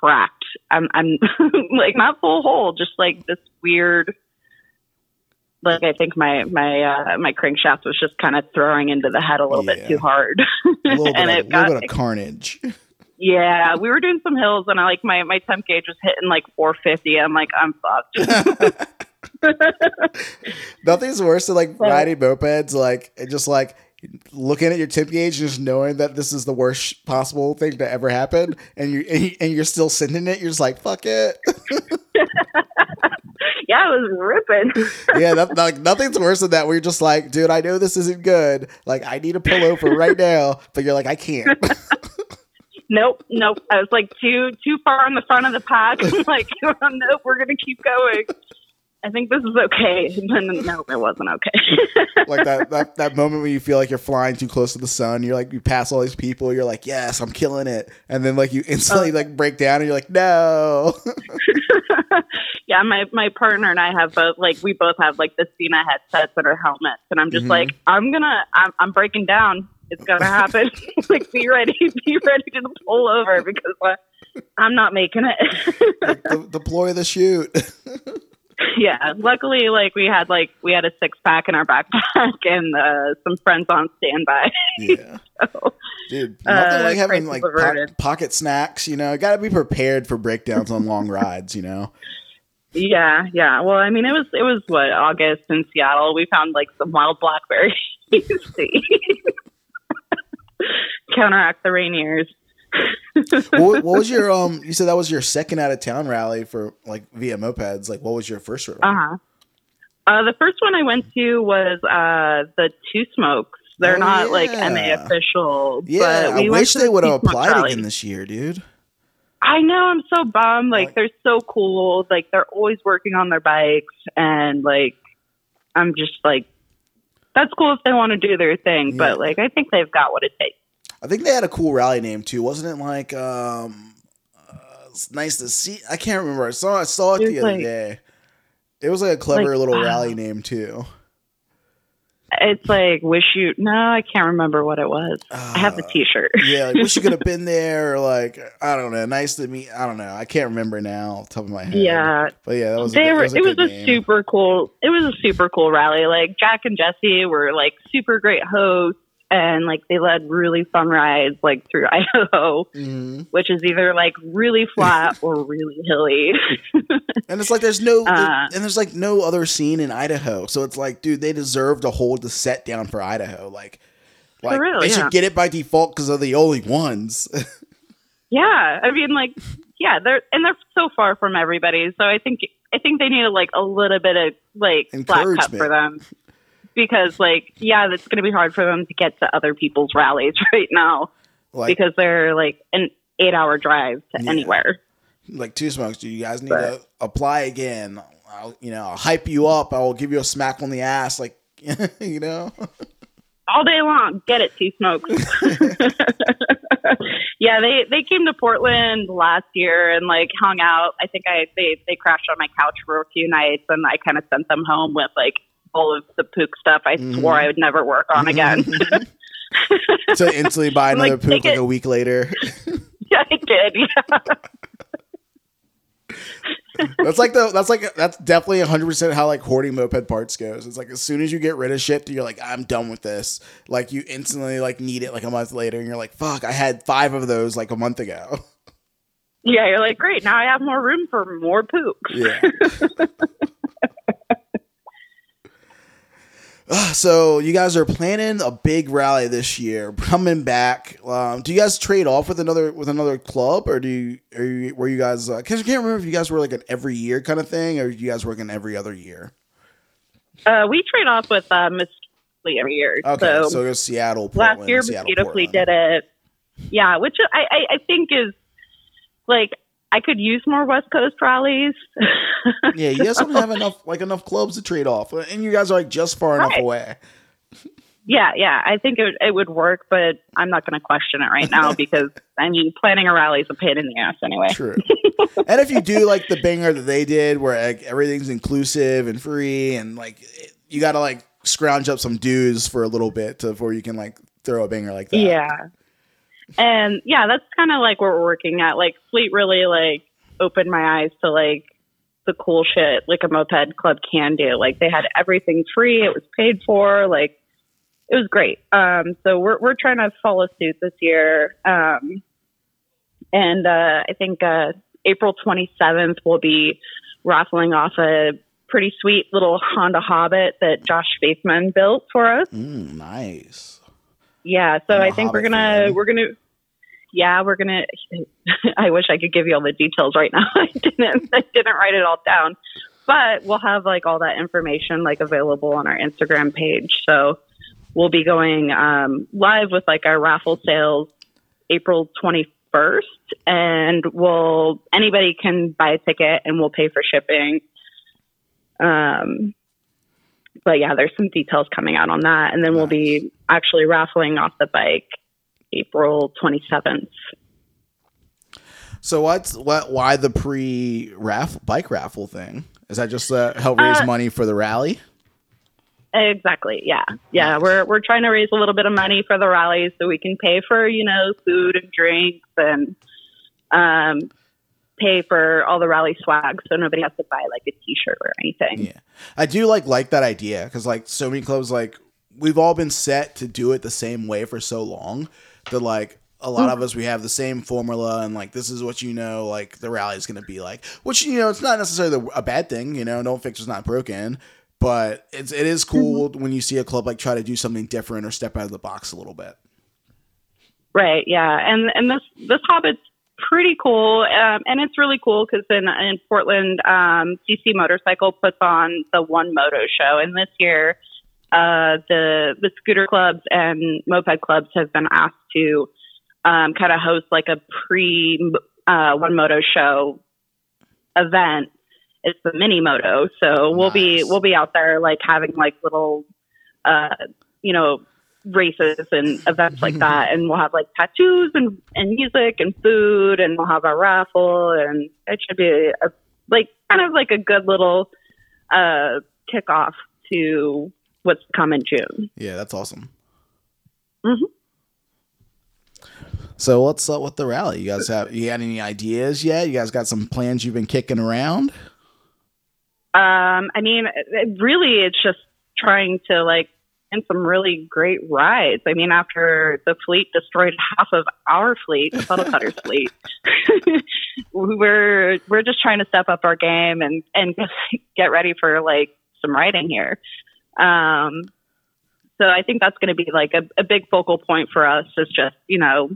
cracked. I'm I'm like not full hole, just like this weird. Like I think my my uh, my crankshaft was just kind of throwing into the head a little Yeah. bit too hard, A and of, it little got bit of carnage. yeah. We were doing some hills, and I like my my temp gauge was hitting like 450. I'm like I'm fucked. Nothing's worse than like riding mopeds, like just like looking at your tip gauge and just knowing that this is the worst possible thing to ever happen, and you and, you, and you're still sending it. You're just like, fuck it. Yeah, it was ripping. yeah, that, like nothing's worse than that. Where you're just like, dude, I know this isn't good. Like, I need a pullover right now, but you're like, I can't. nope, nope. I was like too too far on the front of the pack. Like, nope, we're gonna keep going. I think this is okay. And then, no, it wasn't okay. like that, that that moment when you feel like you're flying too close to the sun. You're like, you pass all these people. You're like, yes, I'm killing it. And then like you instantly like break down, and you're like, no. yeah, my my partner and I have both like we both have like the Sena headsets and our helmets, and I'm just Mhm. like, I'm gonna, I'm, I'm breaking down. It's gonna happen. like, be ready, be ready to pull over because uh, I'm not making it. De- deploy the chute. yeah, luckily, like we had like we had a six pack in our backpack and uh, some friends on standby. yeah. so, Dude, nothing Uh, like having like po- pocket snacks. You know, got to be prepared for breakdowns on long rides. You know, yeah, yeah. Well, I mean, it was it was what August in Seattle. We found like some wild blackberries counteract the rain years. What, what was your um? You said that was your second out of town rally for like via mopeds. Like, what was your first one? Uh-huh. Uh The first one I went to was uh the Two Smokes. They're Oh, not like yeah. MA official. yeah, but we I wish they the would have applied rally. again this year, dude. I know. I'm so bummed. Like Like- they're so cool. Like they're always working on their bikes, and like I'm just like, that's cool if they want to do their thing. Yeah. But like, I think they've got what it takes. I think they had a cool rally name too, wasn't it? Like, um, uh, it's nice to see. I can't remember. I saw I saw it It the other like- day. It was like a clever Like, little uh, rally name too. It's like wish you. No, I can't remember what it was. I have the Uh, T-shirt. yeah, like wish you could have been there, or like I don't know, nice to meet. I don't know, I can't remember now, top of my head. Yeah, but yeah, that was. they a, were. was it was a name. super cool. It was a super cool rally. Like Jack and Jesse were like super great hosts, and like they led really fun rides like through Idaho, Mhm. which is either like really flat or really hilly. And it's like there's no, Uh, and there's like no other scene in Idaho, so it's like, dude, they deserve to hold the set down for Idaho. Like, like real, they yeah. should get it by default because they're the only ones. yeah, I mean, like, yeah, they're and they're so far from everybody. So I think I think they need like a little bit of like cut Encouragement. for them. Because like yeah, it's going to be hard for them to get to other people's rallies right now like, because they're like an eight-hour drive to Yeah. anywhere. like two smokes. Do you guys need But- to apply again? I'll, you know, I'll hype you up. I will give you a smack on the ass, like, you know. all day long. Get it, two Smokes. yeah, they they came to Portland last year and like hung out. I think I they they crashed on my couch for a few nights and I kind of sent them home with like all of the Puch stuff I Mhm. swore I would never work on again. to instantly buy another like, poop like it. a week later. yeah, I did. Yeah. that's like the that's like that's definitely hundred percent how like hoarding moped parts goes. It's like as soon as you get rid of shit, you're like, I'm done with this. Like you instantly like need it like a month later, and you're like, fuck, I had five of those like a month ago. yeah, you're like, great, now I have more room for more poop. Yeah. Ah, so you guys are planning a big rally this year, coming back. Um, do you guys trade off with another with another club, or do you, are you were you guys? Because I can't remember if you guys were like an every year kind of thing, or you guys working every other year. Uh, we trade off with uh, Mosquito Fleet every year. Okay, so so, Seattle. Portland, last year Seattle, mosquito fleet Portland. did it yeah which I, I i think is like i could use more west coast rallies Yeah, you guys don't have enough like enough clubs to trade off, and you guys are like just far enough away. yeah yeah i think it, would- it would work but i'm not going to question it right now because i mean planning a rally is a pain in the ass anyway True. and if you do like the banger that they did, where like everything's inclusive and free, and like it- you got to like scrounge up some dues for a little bit to, before you can like throw a banger like that. yeah and yeah that's kind of like what we're working at. Like fleet really like opened my eyes to like the cool shit like a moped club can do. Like they had everything free. It was paid for. Like it was great. Um so we're we're trying to follow suit this year. Um and uh i think uh april 27th we'll be raffling off a pretty sweet little honda hobbit that josh spaceman built for us. Mm, nice. Yeah. So I think we're gonna fan. we're gonna yeah we're gonna. I wish I could give you all the details right now. I didn't. I didn't write it all down, but we'll have like all that information like available on our Instagram page. So we'll be going um, live with like our raffle sales April twenty first, and we'll anybody can buy a ticket and we'll pay for shipping. Um, but yeah, there's some details coming out on that, and then we'll be actually raffling off the bike April 27th. So what's what? Why the pre raffle bike raffle thing? Is that just uh, help raise Uh, money for the rally? Exactly. Yeah. Yeah. We're we're trying to raise a little bit of money for the rallies so we can pay for you know food and drinks and um, pay for all the rally swag so nobody has to buy like a T-shirt or anything. Yeah, I do like like that idea because like so many clubs like we've all been set to do it the same way for so long that like a lot mm. of us we have the same formula and like this is what you know like the rally is going to be like which you know it's not necessarily a bad thing you know don't fix what's not broken but it's it is cool mm-hmm. when you see a club like try to do something different or step out of the box a little bit Right. Yeah. And and this this Hobbit's pretty cool, um, and it's really cool because in in Portland, um, See See Motorcycle puts on the One Moto Show, and this year, uh, the the scooter clubs and moped clubs have been asked to um, kind of host like a pre uh, One Moto Show event. It's the mini moto, so we'll be we'll be out there like having like little, uh, you know, races and events like that. And we'll have like tattoos and, and music and food and we'll have a raffle. And it should be a, like kind of like a good little uh kickoff to what's come in June. yeah that's awesome. Mhm. so what's up with the rally? You guys have you got any ideas yet? You guys got some plans you've been kicking around? Um I mean it really it's just trying to like and some really great rides. I mean, after the fleet destroyed half of our fleet, the puddle cutters fleet, we're we're just trying to step up our game and and get ready for like some riding here. Um, so I think that's going to be like a, a big focal point for us is just you know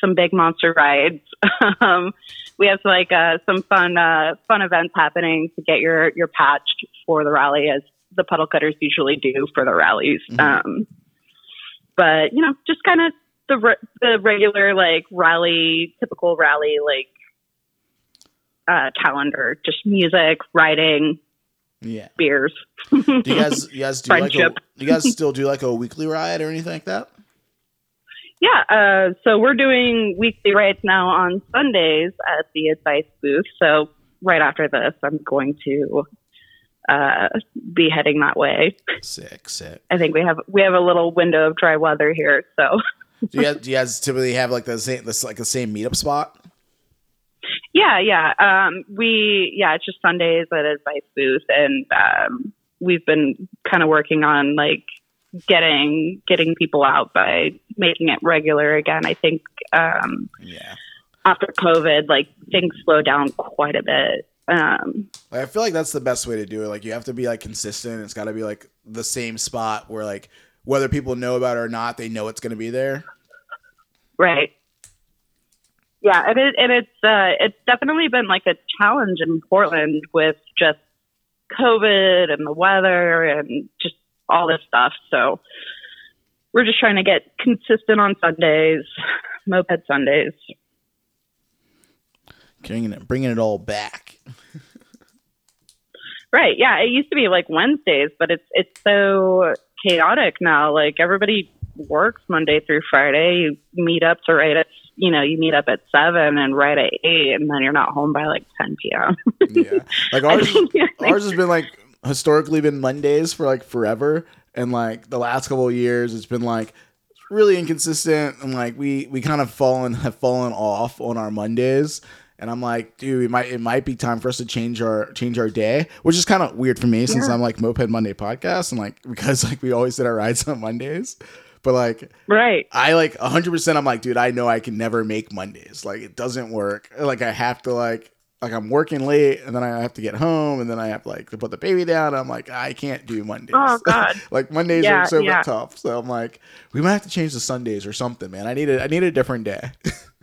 some big monster rides. um, we have like uh, some fun uh, fun events happening to get your your patched for the rally as the puddle cutters usually do for the rallies. Um, but you know, just kind of the re- the regular like rally, typical rally like uh, calendar, just music, riding, yeah beers. do you guys you guys do like a, Friendship. you guys still do like a weekly ride or anything like that Yeah, uh, so we're doing weekly rides now on Sundays at the advice booth. So right after this, I'm going to uh, be heading that way. sick sick I think we have we have a little window of dry weather here, so Do you guys, do you guys typically have like the same this like the same meetup spot? yeah, yeah. Um, we yeah, it's just Sundays at advice booth, and um, we've been kind of working on like getting getting people out by making it regular again. I think um, Yeah. after COVID, like things slowed down quite a bit. Um, I feel like that's the best way to do it. Like you have to be like consistent. It's got to be like the same spot where like whether people know about it or not, they know it's going to be there. right. Yeah, and it and it's uh, it's definitely been like a challenge in Portland with just COVID and the weather and just all this stuff. So we're just trying to get consistent on Sundays, moped Sundays. Bringing it, bringing it all back. Right. Yeah. It used to be like Wednesdays, but it's it's so chaotic now. Like everybody works Monday through Friday. You meet up to right at you know, you meet up at seven and right at eight and then you're not home by like ten PM. Yeah. Like ours, think- ours has been like historically been Mondays for like forever, and like the last couple of years, it's been like really inconsistent, and like we we kind of fallen have fallen off on our Mondays. And I'm like, dude, it might it might be time for us to change our change our day, which is kind of weird for me since I'm like Moped Monday podcast and like because like we always did our rides on Mondays. But like right. I like 100% I'm like, dude, I know I can never make Mondays. Like it doesn't work. Like I have to like like I'm working late, and then I have to get home, and then I have like to put the baby down. I'm like, I can't do Mondays. Oh, God. like Mondays Yeah, are so yeah. tough. So I'm like, we might have to change the Sundays or something, man. I need a I need a different day.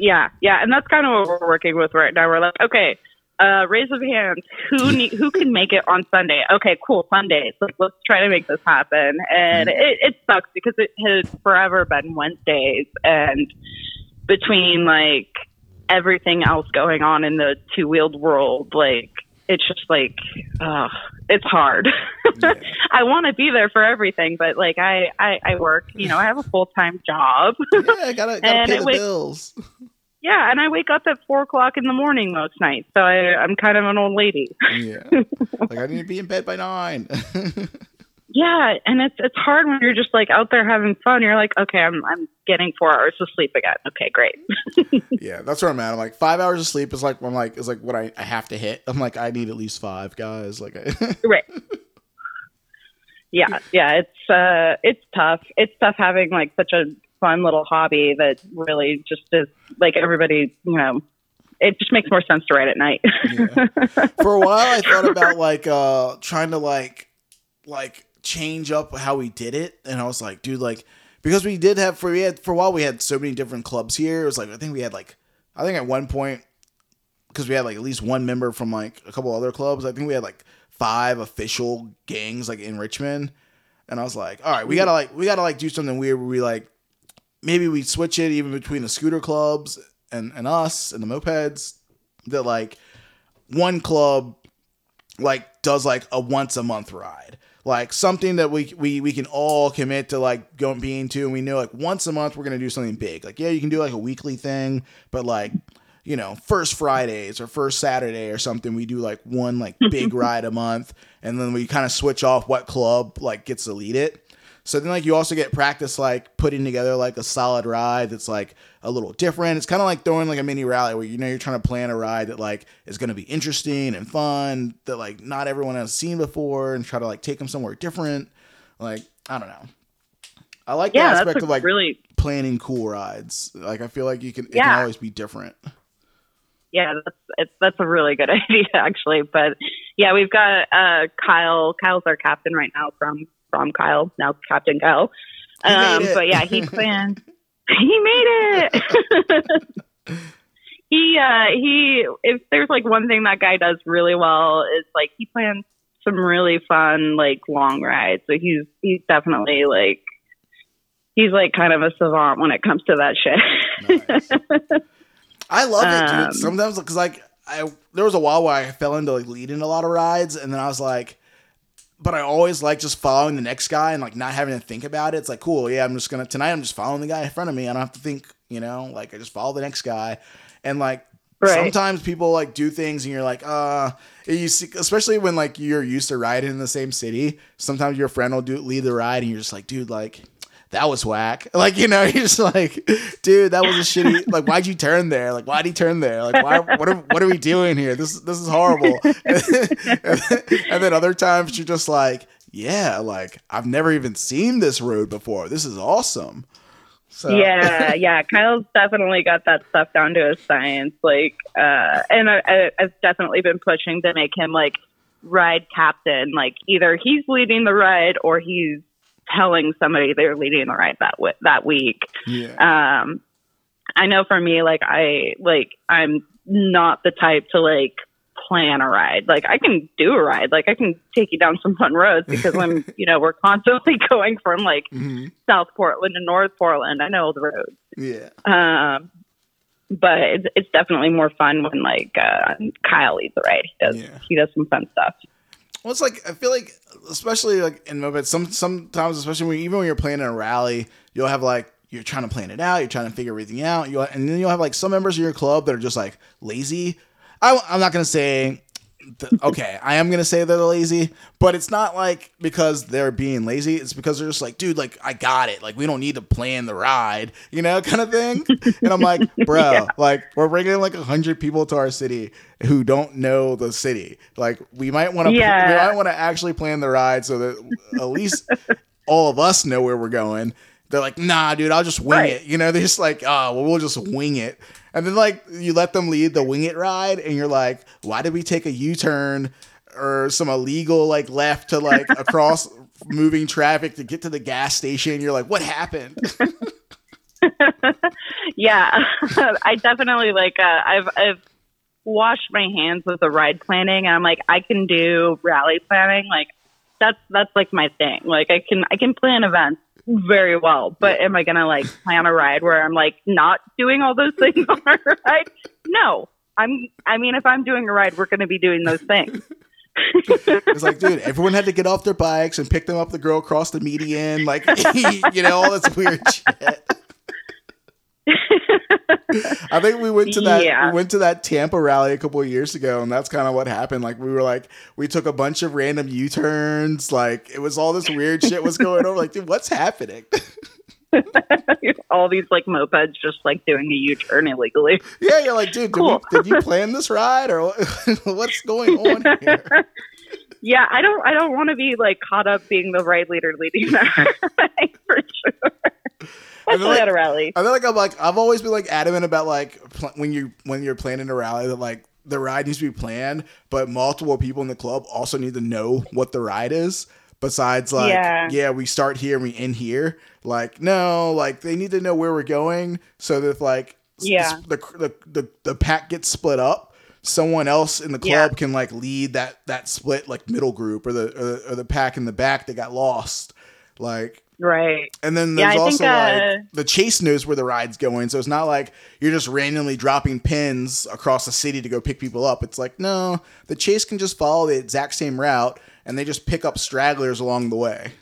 Yeah, yeah, and that's kind of what we're working with right now. We're like, okay, uh, raise of hands. Who need, who can make it on Sunday? Okay, cool, Sundays. Let's, let's try to make this happen. And it, it sucks because it has forever been Wednesdays, and between like everything else going on in the two wheeled world, like it's just like, uh, it's hard. I want to be there for everything, but like I, I, I work. You know, I have a full time job. yeah, I gotta gotta And pay the wake- bills. Yeah, and I wake up at four o'clock in the morning most nights, so I, I'm kind of an old lady. Yeah, like I need to be in bed by nine. Yeah, and it's it's hard when you're just like out there having fun. You're like, okay, I'm I'm getting four hours of sleep again. Okay, great. yeah, that's where I'm at. I'm like five hours of sleep is like I'm like is like what I, I have to hit. I'm like I need at least five guys. Like I, right. Yeah, yeah, it's uh, it's tough. It's tough having like such a fun little hobby that really just is like everybody, you know, it just makes more sense to write at night. Yeah. For a while, I thought about like uh trying to like like change up how we did it, and I was like, dude, like because we did have for we had for a while we had so many different clubs here. It was like I think we had like I think at one point because we had like at least one member from like a couple other clubs. I think we had like five official gangs like in Richmond, and I was like, all right, we gotta like we gotta like do something weird where we like maybe we switch it even between the scooter clubs and and us and the mopeds that like one club like does like a once a month ride like something that we we we can all commit to like going being to and we know like once a month we're gonna do something big. Like yeah you can do like a weekly thing but like you know first fridays or first saturday or something we do like one like big ride a month and then we kind of switch off what club like gets to lead it so then like you also get practice like putting together like a solid ride that's like a little different. It's kind of like throwing like a mini rally where you know you're trying to plan a ride that like is going to be interesting and fun that like not everyone has seen before and try to like take them somewhere different. Like I don't know. I like yeah, the aspect of like really planning cool rides. Like I feel like you can it can Yeah. always be different. yeah, that's that's a really good idea actually. But yeah, we've got uh, Kyle. Kyle's our captain right now from from Kyle now Captain Kyle. Um, but yeah, he planned. he made it. he uh he if there's like one thing that guy does really well is like he plans some really fun like long rides. So he's he's definitely like he's like kind of a savant when it comes to that shit. Nice. I love it, dude. Um, Sometimes because like I there was a while where I fell into like leading a lot of rides, and then I was like, but I always like just following the next guy and like not having to think about it. It's like cool, yeah. I'm just gonna tonight. I'm just following the guy in front of me. I don't have to think, you know. Like I just follow the next guy, and like Right. sometimes people like do things and you're like, uh, you see, especially when like you're used to riding in the same city. Sometimes your friend will do lead the ride, and you're just like, dude, like that was whack. Like, you know, you're just like, dude, that was a shitty. Like, why'd you turn there? Like, why'd he turn there? Like, why? What are what are we doing here? This this is horrible. and then other times you're just like, yeah, like I've never even seen this road before. This is awesome. So yeah, yeah. Kyle's definitely got that stuff down to a science. Like, uh, and I, I, I've definitely been pushing to make him like ride captain. Like, either he's leading the ride or he's telling somebody they're leading the ride that w- that week. yeah. Um, I know for me, like I like I'm not the type to like plan a ride. Like I can do a ride. Like I can take you down some fun roads because I'm, you know, we're constantly going from like Mhm. South Portland to North Portland. I know the roads. Yeah. Um, but it's, it's definitely more fun when like uh, Kyle leads the ride. He does Yeah. he does some fun stuff. Well, it's like I feel like, especially like in mopeds, some sometimes, especially when even when you're playing in a rally, you'll have like you're trying to plan it out, you're trying to figure everything out, you and then you'll have like some members of your club that are just like lazy. I, I'm not gonna say, okay, I am gonna say they're lazy, but it's not like because they're being lazy. It's because they're just like, dude, like I got it. Like we don't need to plan the ride, you know, kind of thing. And I'm like, bro, like we're bringing like a hundred people to our city who don't know the city. Like we might want to, Yeah. we might want to actually plan the ride so that at least all of us know where we're going. They're like, nah, dude, I'll just wing Right. it. You know, they're just like, oh, well, we'll just wing it. And then like you let them lead the wing it ride, and you're like, why did we take a U turn or some illegal like left to like across moving traffic to get to the gas station? You're like, what happened? yeah, I definitely like. Uh, I've I've washed my hands with the ride planning, and I'm like, I can do rally planning. Like that's that's like my thing. Like I can I can plan events very well, but am I gonna like plan a ride where I'm like not doing all those things on a ride? No. I'm I mean if I'm doing a ride, we're gonna be doing those things. It's like, dude, everyone had to get off their bikes and pick them up the girl across the median, like you know, all this weird shit. I think we went to that Yeah. we went to that Tampa rally a couple of years ago, and that's kind of what happened. Like we were like we took a bunch of random U turns, like it was all this weird shit was going on. Like, dude, what's happening? all these like mopeds just like doing a U turn illegally. yeah, you're like, dude, did, Cool. we, did you plan this ride or what's going on here? Yeah, I don't I don't want to be like caught up being the ride leader leading that for sure. Especially like- at a rally. I feel like I'm like I've always been like adamant about like pl- when you when you're planning a rally that like the ride needs to be planned, but multiple people in the club also need to know what the ride is. Besides, like, yeah, Yeah. we start here and we end here. Like, no, like they need to know where we're going so that if like Yeah. the, the the the pack gets split up, someone else in the club Yeah. can like lead that that split like middle group or the or the, or the pack in the back that got lost. Like, Right. and then there's I also think, uh, like the chase knows where the ride's going, so it's not like you're just randomly dropping pins across the city to go pick people up. It's like no, the chase can just follow the exact same route, and they just pick up stragglers along the way.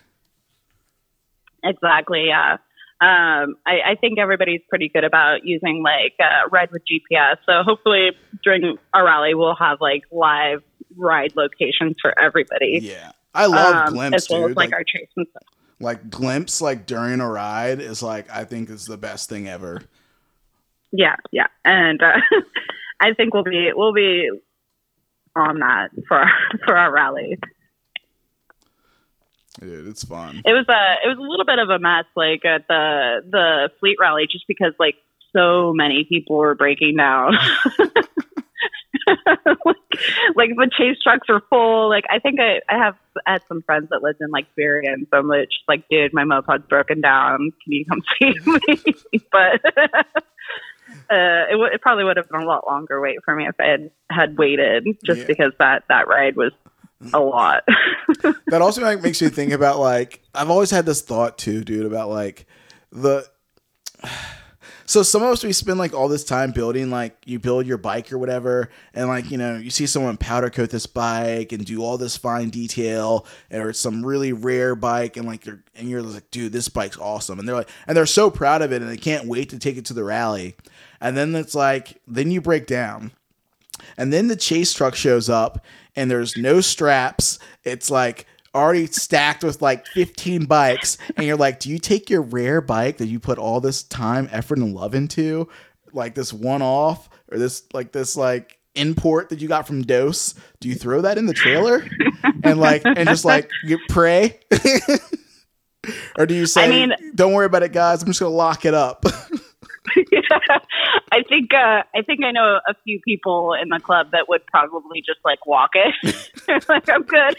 Exactly. Yeah. Um, I, I think everybody's pretty good about using like uh, ride with GPS. So hopefully during our rally we'll have like live ride locations for everybody. Yeah, I love um, Glympse, as well dude. as like, like, our chase and stuff. Like Glympse, like during a ride is like I think is the best thing ever. Yeah, yeah, and uh, I think we'll be we'll be on that for for our rally. Dude, it's fun. It was a it was a little bit of a mess, like at the the fleet rally, just because like so many people were breaking down. like, like the chase trucks are full. Like I think I, I have I had some friends that lived in like Syria, and so I'm like, just like, dude, my moped's broken down. Can you come see me? but uh, it, w- it probably would have been a lot longer wait for me if I had had waited, just Yeah. because that that ride was a lot. that also like makes me think about like I've always had this thought too, dude, about like the so some of us we spend like all this time building like you build your bike or whatever and like you know you see someone powder coat this bike and do all this fine detail or it's some really rare bike and like you're and you're like dude this bike's awesome. And they're like and they're so proud of it and they can't wait to take it to the rally. And then it's like then you break down. And then the chase truck shows up and there's no straps. It's like already stacked with like 15 bikes. And you're like, do you take your rare bike that you put all this time, effort, and love into, like this one off or this, like, this, like, import that you got from Dose? Do you throw that in the trailer and like, and just like you pray? or do you say, I mean- don't worry about it, guys. I'm just to lock it up? I think uh, I think I know a few people in the club that would probably just like walk it. like I'm good.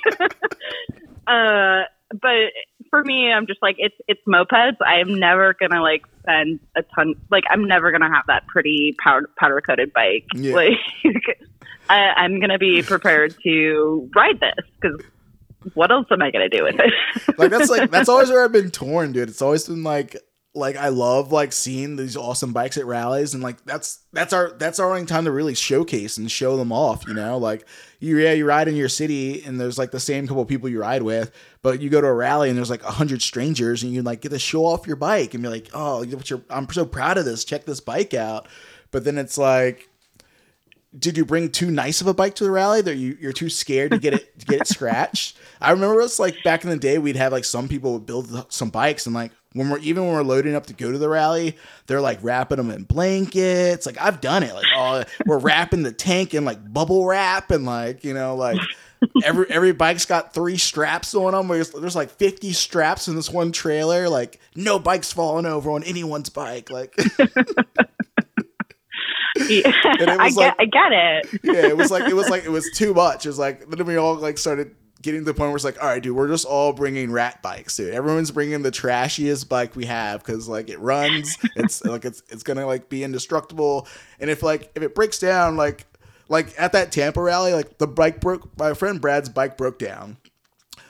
Uh, but for me, I'm just like it's it's mopeds. I am never gonna like spend a ton. Like I'm never gonna have that pretty powder powder coated bike. Yeah. Like I, I'm gonna be prepared to ride this because what else am I gonna do with it? like that's like that's always where I've been torn, dude. It's always been like like I love like seeing these awesome bikes at rallies and like that's that's our that's our only time to really showcase and show them off, you know? Like you yeah, you ride in your city and there's like the same couple people you ride with, but you go to a rally and there's like a hundred strangers and you like get to show off your bike and be like, Oh, your I'm so proud of this, check this bike out. But then it's like did you bring too nice of a bike to the rally that you, you're too scared to get it to get it scratched? I remember it's like back in the day we'd have like some people would build some bikes and like when we're even when we're loading up to go to the rally, they're like wrapping them in blankets. Like I've done it. Like oh, we're wrapping the tank in like bubble wrap and like you know like every every bike's got three straps on them. There's, there's like 50 straps in this one trailer. Like no bike's falling over on anyone's bike. Like Yeah, I get, like- I get it. yeah, it was like it was like it was too much. It was like then we all like started getting to the point where it's like, all right, dude, we're just all bringing rat bikes, dude. Everyone's bringing the trashiest bike we have because like it runs. It's like it's it's gonna like be indestructible, and if like if it breaks down, like like at that Tampa rally, like the bike broke. My friend Brad's bike broke down.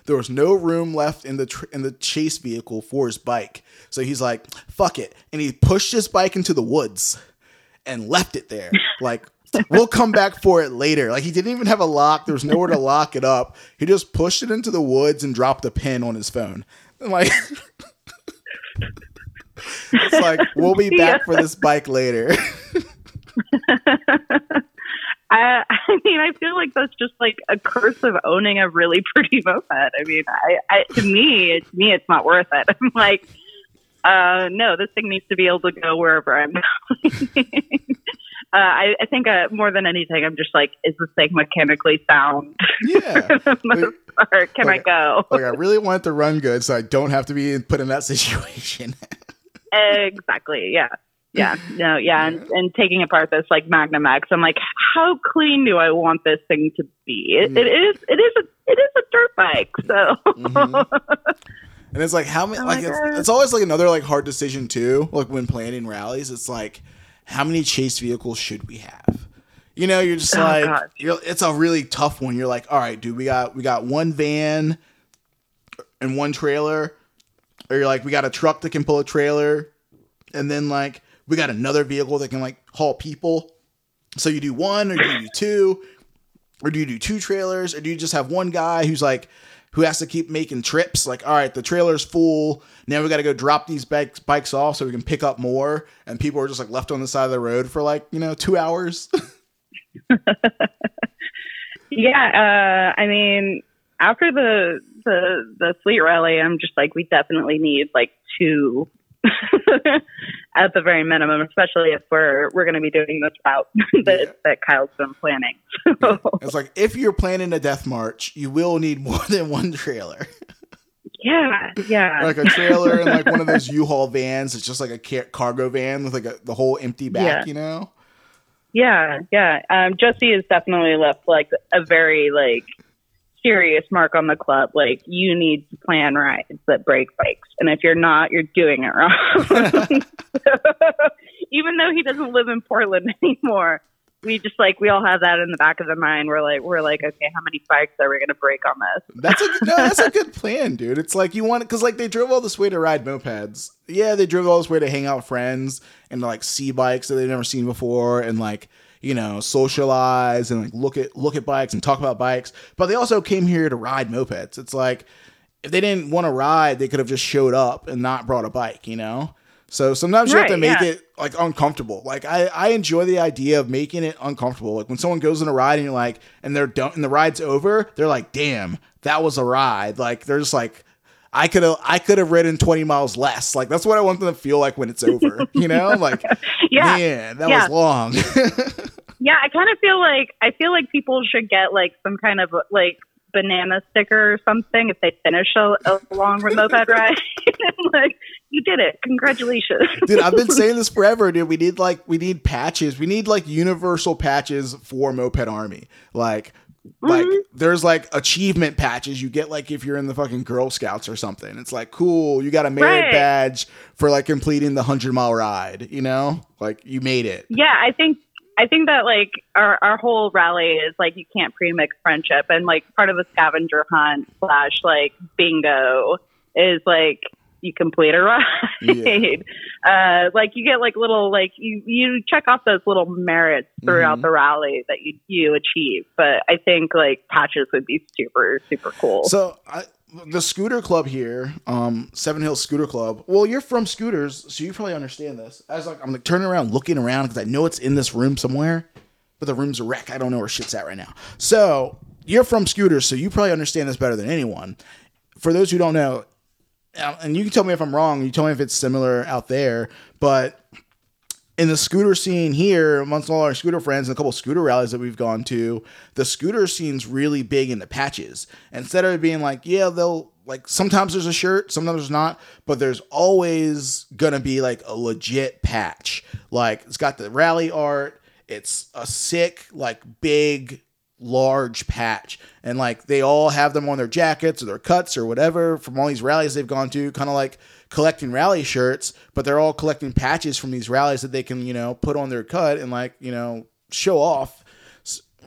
There was no room left in the tr- in the chase vehicle for his bike, so he's like, "Fuck it," and he pushed his bike into the woods and left it there. Like, we'll come back for it later. Like, he didn't even have a lock. There was nowhere to lock it up. He just pushed it into the woods and dropped a pin on his phone. And like, it's like, we'll be back for this bike later. I, I mean, I feel like that's just like a curse of owning a really pretty moped. I mean, I, I to me, to me, it's not worth it. I'm like, uh, no, this thing needs to be able to go wherever I'm going. Uh, I, I think uh, more than anything, I'm just like, is this thing mechanically sound? yeah. or can I go? Like, I really want it to run good so I don't have to be put in that situation. exactly. Yeah. Yeah. No. Yeah. And, and taking apart this like Magnum X, I'm like, how clean do I want this thing to be? It, it is. It is a. It is a dirt bike. So. Mhm. And it's like how many Oh like it's, it's always like another like hard decision too. Like when planning rallies, it's like how many chase vehicles should we have? You know, you're just Oh, like you're, it's a really tough one. You're like, all right, dude, we got we got one van and one trailer, or you're like, we got a truck that can pull a trailer, and then like we got another vehicle that can like haul people. So you do one, or do you do two, or do you do two trailers, or do you just have one guy who's like who has to keep making trips? Like, all right, the trailer's full. Now we got to go drop these bikes bikes off so we can pick up more, and people are just like left on the side of the road for like you know two hours. Yeah, uh, I mean, after the the the fleet rally, I'm just like, we definitely need like two at the very minimum, especially if we're we're going to be doing this route that Yeah. that Kyle's been planning. So, it's like if you're planning a death march, you will need more than one trailer. yeah, yeah, like a trailer and like one of those U-Haul vans. It's just like a ca- cargo van with like a, the whole empty back. Yeah. You know. yeah, yeah. Um, Jesse has definitely left like a very like serious mark on the club. Like you need to plan rides that break bikes, and if you're not, you're doing it wrong. Even though he doesn't live in Portland anymore, we just like we all have that in the back of the mind. We're like, we're like, okay, how many bikes are we going to break on this? That's a no, that's a good plan, dude. It's like you want because like they drove all this way to ride mopeds. Yeah, they drove all this way to hang out with friends and like see bikes that they've never seen before and like you know socialize and like look at look at bikes and talk about bikes. But they also came here to ride mopeds. It's like if they didn't want to ride, they could have just showed up and not brought a bike. You know. So sometimes you have to make yeah. it like uncomfortable. Like I, I enjoy the idea of making it uncomfortable. Like when someone goes on a ride and you're like, and they're done, and the ride's over, they're like, "Damn, that was a ride." Like they're just like, I could have, I could have ridden 20 miles less. Like that's what I want them to feel like when it's over. You know, like, Yeah, man, that Yeah. was long. yeah. I kind of feel like I feel like people should get like some kind of like banana sticker or something if they finish a, a long moped ride. like you did it, congratulations. dude i've been saying this forever dude we need like we need patches we need like universal patches for moped army like like Mhm. there's like achievement patches you get like if you're in the fucking girl scouts or something it's like cool you got a merit Right. badge for like completing the 100 mile ride you know like you made it Yeah, I think I think that like our our whole rally is like you can't premix friendship, and like part of the scavenger hunt slash like bingo is like you complete a ride. Yeah. Uh, like you get like little like you you check off those little merits throughout Mhm. the rally that you you achieve. But I think like patches would be super super cool. so I, the scooter club here um seven hills scooter club well you're from scooters so you probably understand this as like i'm like turning around looking around because i know it's in this room somewhere but the room's a wreck i don't know where shit's at right now so you're from scooters so you probably understand this better than anyone for those who don't know and you can tell me if i'm wrong you tell me if it's similar out there but in the scooter scene here, amongst all our scooter friends and a couple scooter rallies that we've gone to, the scooter scene's really big in the patches. Instead of being like, yeah, they'll like sometimes there's a shirt, sometimes there's not, but there's always gonna be like a legit patch. Like it's got the rally art, it's a sick, like big, large patch, and like they all have them on their jackets or their cuts or whatever from all these rallies they've gone to, kind of like collecting rally shirts, but they're all collecting patches from these rallies that they can you know put on their cut and like you know show off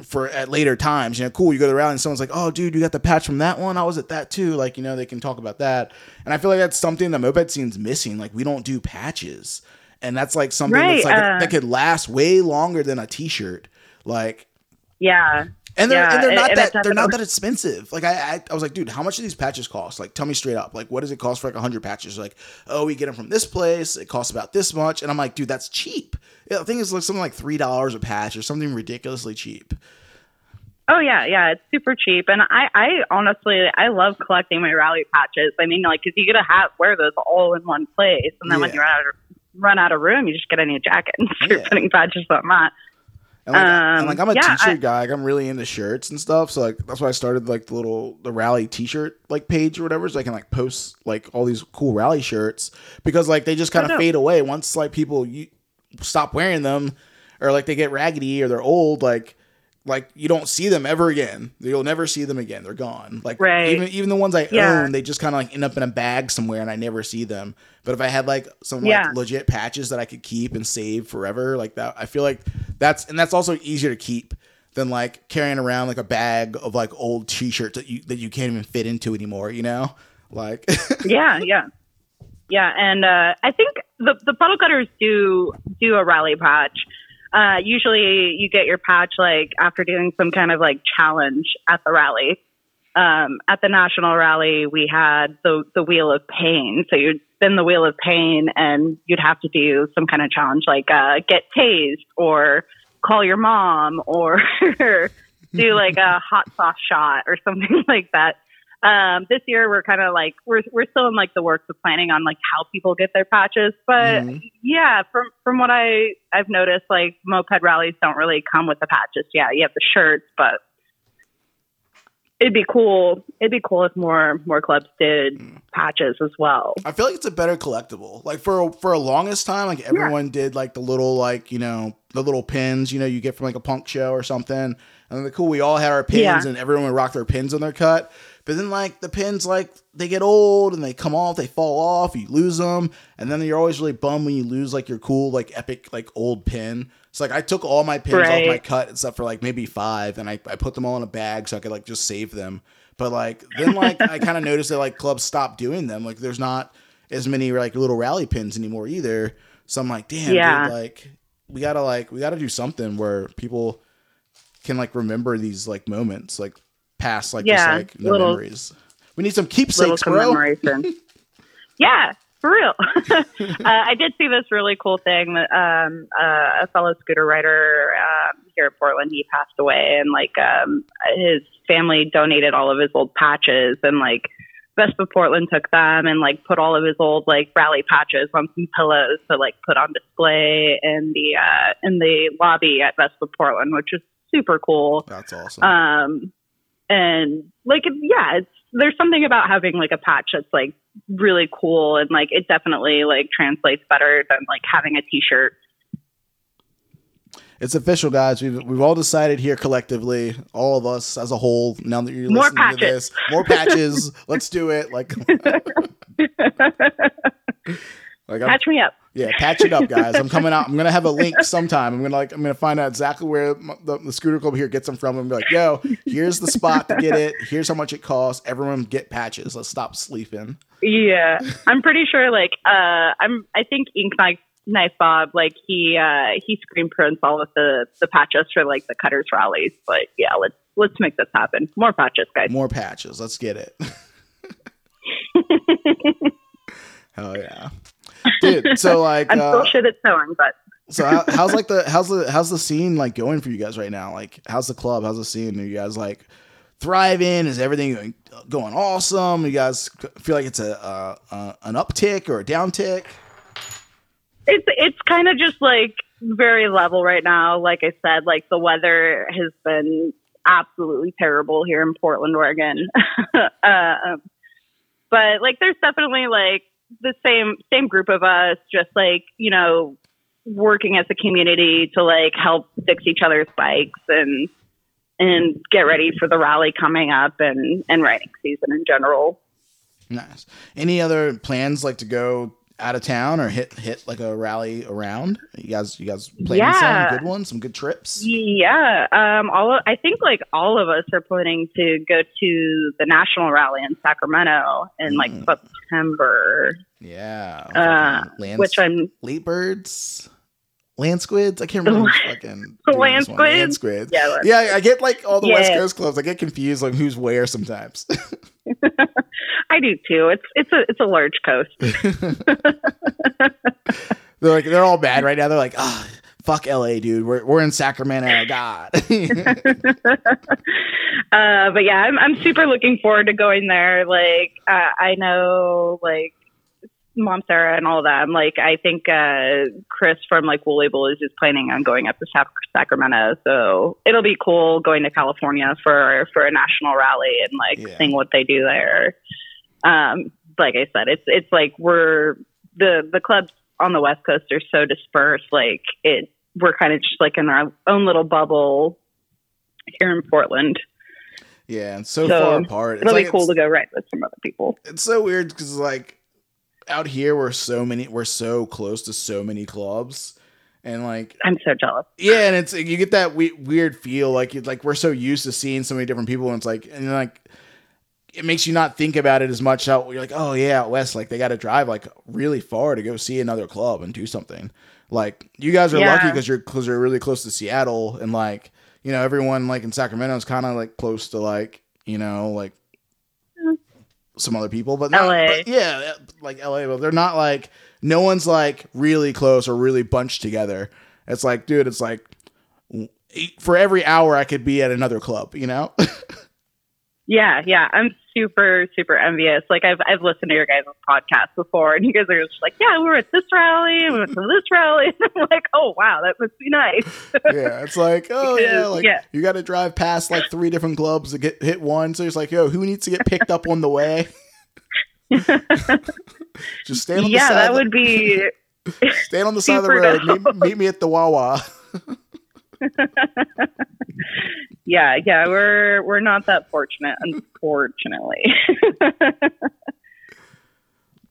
for at later times. You know, cool. You go to the rally and someone's like, "Oh, dude, you got the patch from that one. I was at that too." Like, you know, they can talk about that. And I feel like that's something the moped scene's missing. Like, we don't do patches, and that's like something that's like uh, that could last way longer than a T-shirt. Like, Yeah. and they're Yeah, and they're not and that they're not that expensive. Like I, I I was like, dude, how much do these patches cost? Like, tell me straight up. Like, what does it cost for like hundred patches? Like, oh, we get them from this place. It costs about this much, and I'm like, dude, that's cheap. Yeah, I think it's like something like three dollars a patch or something ridiculously cheap. Oh yeah, yeah, it's super cheap, and I, I honestly, I love collecting my rally patches. I mean, like, because you get to have wear those all in one place, and then when you run out of run out of room, you just get a new jacket and start Yeah. putting patches on that. And like, and Um, like I'm a yeah, t-shirt I- guy. Like I'm really into shirts and stuff. So like that's why I started like the little the rally t-shirt like page or whatever, so I can like post like all these cool rally shirts because like they just kind of fade away once like people you stop wearing them or like they get raggedy or they're old. Like like you don't see them ever again. You'll never see them again. They're gone. Like Right. even even the ones I Yeah. own, they just kind of like end up in a bag somewhere and I never see them. But if I had like some Yeah. like legit patches that I could keep and save forever, like that, I feel like that's and that's also easier to keep than like carrying around like a bag of like old t-shirts that you that you can't even fit into anymore. You know, like yeah, yeah, yeah. And uh, I think the the puddle cutters do do a rally patch. Uh, usually, you get your patch like after doing some kind of like challenge at the rally. Um, at the national rally, we had the the wheel of pain. So you'd spin the wheel of pain, and you'd have to do some kind of challenge like uh, get tased or call your mom or do like a hot sauce shot or something like that. Um, this year we're kind of like we're we're still in like the works of planning on like how people get their patches, but Mhm. yeah, from from what I I've noticed, like moped rallies don't really come with the patches. Yeah, you have the shirts, but it'd be cool. It'd be cool if more more clubs did hmm. patches as well. I feel like it's a better collectible. Like for for a longest time, like everyone did like the little like you know the little pins you know you get from like a punk show or something. And then the cool, we all had our pins, Yeah. and everyone would rock their pins on their cut. But then like the pins like they get old and they come off, they fall off, you lose them, and then you're always really bummed when you lose like your cool like epic like old pin. So like I took all my pins off my cut except for like maybe five, and I I put them all in a bag so I could like just save them. But like then like I kind of noticed that like clubs stopped doing them. Like there's not as many like little rally pins anymore either. So I'm like, damn, Yeah. dude, like we gotta like we gotta do something where people can like remember these like moments, like past like Yeah, just like little- memories. We need some keepsakes, bro. yeah, for real. uh, I did see this really cool thing that um, uh, a fellow scooter rider um, here in Portland. He passed away, and like um, his family donated all of his old patches, and like Vespa Portland took them and like put all of his old like rally patches on some pillows to like put on display in the uh, in the lobby at Vespa Portland, which is super cool. That's awesome. Um, and like, yeah, it's there's something about having like a patch that's like really cool and like it definitely like translates better than like having a t-shirt. it's official, guys. We've we've all decided here collectively, all of us as a whole. Now that you're More listening to this, more patches. Let's do it. Like, like I'm, Patch me up. Yeah, patch it up, guys. I'm coming out. I'm gonna have a link sometime. I'm gonna like. I'm gonna find out exactly where the, the scooter club here gets them from. and be like, yo, here's the spot to get it. Here's how much it costs. Everyone get patches. Let's stop sleeping. Yeah, I'm pretty sure. Like, uh, I'm. I think Ink Knife, Knife Bob, like he uh he screen prints all of the the patches for like the cutters rallies. But yeah, let's let's make this happen. More patches, guys. More patches. Let's get it. Hell yeah, dude. So like, I'm uh, still shit at sewing, but so how, how's like the how's the how's the scene like going for you guys right now? Like, how's the club? How's the scene? Are you guys like thriving? Is everything going, going awesome? You guys feel like it's a uh, uh, an uptick or a downtick? it's it's kind of just like very level right now. Like I said, like the weather has been absolutely terrible here in Portland, Oregon. uh, but like, there's definitely like the same same group of us, just like you know, working as a community to like help fix each other's bikes and and get ready for the rally coming up and and riding season in general. Nice. Any other plans like to go out of town or hit hit like a rally around? You guys, you guys planning Yeah. some good ones, some good trips? Yeah, um, all of, I think like all of us are planning to go to the national rally in Sacramento in like Mm. September, Yeah. uh, which I'm late birds, land squids. I can't remember. which fucking land one. Land squids? squids. Yeah, land yeah. I get like all the West Coast clubs. I get confused like who's where sometimes. I do too. It's it's a it's a large coast. they're like they're all bad right now. They're like, ah, fuck LA, dude. We're we're in Sacramento. God. uh, but yeah, I'm I'm super looking forward to going there. Like uh, I know like Mom Sarah and all that. I'm like I think uh, Chris from like Wool Label is just planning on going up to Sacramento, so it'll be cool going to California for for a national rally and like Yeah. seeing what they do there. Um, like I said, it's it's like we're the the clubs on the West Coast are so dispersed. Like it, we're kind of just like in our own little bubble here in Portland. yeah, and so, So, far apart. It's It'll like be cool to go ride with some other people. it's so weird because like out here we're so many we're so close to so many clubs and like I'm so jealous. yeah and it's you get that we- weird feel like you like we're so used to seeing so many different people and it's like and like it makes you not think about it as much out you're like oh yeah out west like they got to drive like really far to go see another club and do something like you guys are Yeah. lucky because you're because you're really close to seattle and like you know everyone like in sacramento is kind of like close to like you know like some other people, but not, LA. but yeah, like LA, but they're not like no one's like really close or really bunched together. It's like, dude, it's like for every hour I could be at another club, you know? Yeah, yeah. I'm super, super envious. Like I've I've listened to your guys' podcast before and you guys are just like, Yeah, we were at this rally, we went to this rally and I'm like, Oh wow, that must be nice. yeah, it's like, oh yeah, like yeah. you got to drive past like three different clubs to get hit one. So it's like, yo, who needs to get picked up on the way? Just stand on the side. yeah, that would be stand on the side of the road. Meet, meet me at the Wawa. yeah, yeah, we're we're not that fortunate, unfortunately.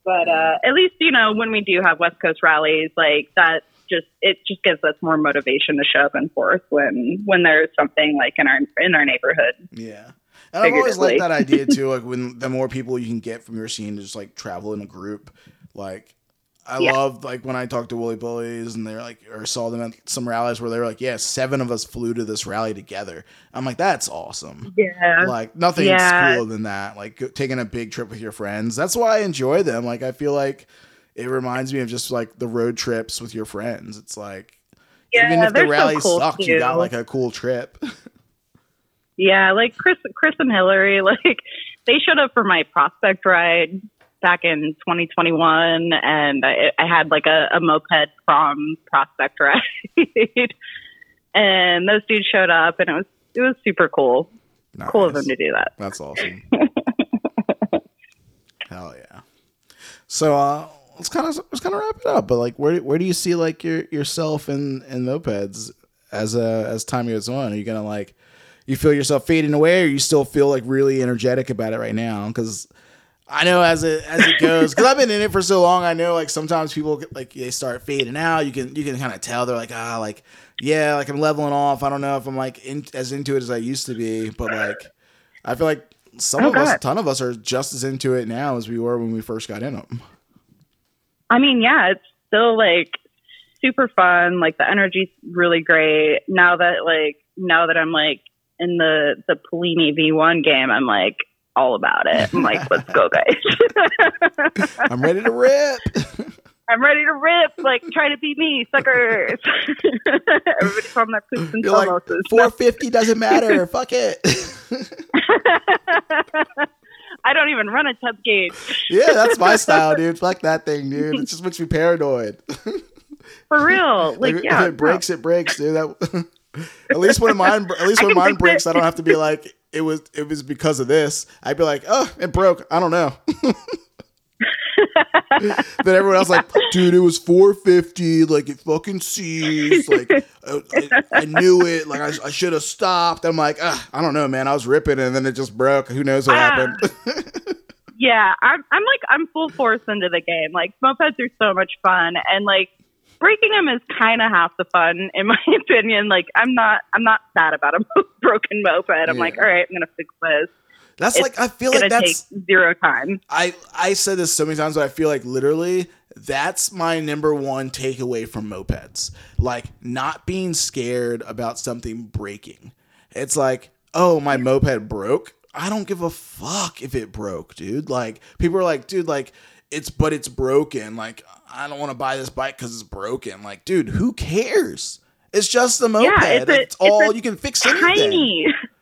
but uh, at least you know when we do have West Coast rallies, like that, just it just gives us more motivation to show up and force when when there's something like in our in our neighborhood. Yeah. And I've always liked that idea too. Like when the more people you can get from your scene to just like travel in a group. Like I Yeah. loved like when I talked to Woolly Bullies and they're like or saw them at some rallies where they were like, Yeah, seven of us flew to this rally together. I'm like, that's awesome. Yeah, Like nothing's Yeah. cooler than that. Like go- taking a big trip with your friends. That's why I enjoy them. Like I feel like it reminds me of just like the road trips with your friends. It's like yeah, even if the they're so rally cool, sucked, you got like a cool trip. Yeah, like Chris, Chris and Hillary, like they showed up for my prospect ride back in 2021, and I, I had like a, a moped prom prospect ride, and those dudes showed up, and it was it was super cool, cool of them to do that. That's awesome. Hell yeah. So uh let's kind of let's kind of wrap it up. But like, where where do you see like your yourself in in mopeds as uh as time goes on? Are you gonna like you feel yourself fading away, or you still feel like really energetic about it right now? Because I know as it as it goes, because I've been in it for so long. I know like sometimes people get, like they start fading out. You can you can kind of tell they're like ah like yeah like I'm leveling off. I don't know if I'm like in, as into it as I used to be, but like I feel like some Oh, of us, a ton of us, are just as into it now as we were when we first got in them. I mean, yeah, it's still like super fun. Like the energy's really great. Now that like now that I'm like in the the Polini V1 game, I'm like all about it. I'm like, let's go, guys. I'm ready to rip. I'm ready to rip. Like, try to beat me, suckers. Everybody from that poops and You're like 450 doesn't matter. Fuck it. I don't even run a tub gauge. yeah, that's my style, dude. Fuck that thing, dude. It just makes me paranoid. For real. Like, if, yeah. if it breaks, it breaks, dude. That, at least when mine, at least when mine breaks, it. I don't have to be like it was. It was because of this. I'd be like, oh, it broke. I don't know. then everyone else like, dude, it was 450. Like it fucking seized. Like I, I, I knew it. Like I, I should have stopped. I'm like, I don't know, man. I was ripping and then it just broke. Who knows what Ah. happened? Yeah, I'm I'm like I'm full force into the game. Like mopeds are so much fun, and like breaking them is kind of half the fun, in my opinion. Like I'm not I'm not sad about a broken moped. I'm like, all right, I'm gonna fix this. That's It's like I feel like that's zero time. I I said this so many times, but I feel like literally that's my number one takeaway from mopeds. Like not being scared about something breaking. It's like, oh, my moped broke. I don't give a fuck if it broke, dude. Like people are like, dude, like it's but it's broken. Like I don't want to buy this bike because it's broken. Like, dude, who cares? It's just a moped. Yeah, it's a- it's all it's you can fix anything. Tiny.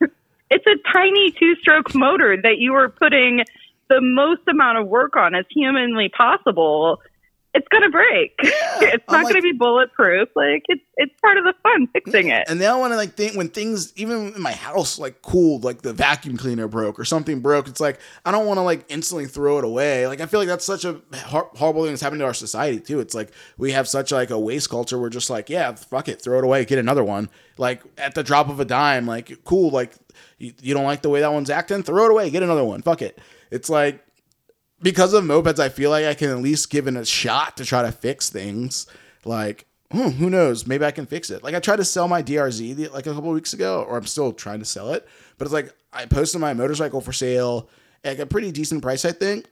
it's a tiny two-stroke motor that you are putting the most amount of work on as humanly possible. It's gonna break. it's I'm not like- gonna be bulletproof. Like it's it's part of the fun fixing it. And when I like think when things even in my house like cool like the vacuum cleaner broke or something broke, it's like I don't want to like instantly throw it away. Like I feel like that's such a hor- horrible thing that's happening to our society too. It's like we have such like a waste culture. We're just like yeah, fuck it, throw it away, get another one. Like at the drop of a dime, like cool. Like you, you don't like the way that one's acting, throw it away, get another one. Fuck it. It's like because of mopeds, I feel like I can at least give it a shot to try to fix things. Like, hmm, who knows? Maybe I can fix it. Like, I tried to sell my DRZ the, like a couple weeks ago, or I'm still trying to sell it. But it's like I posted my motorcycle for sale at a pretty decent price, I think.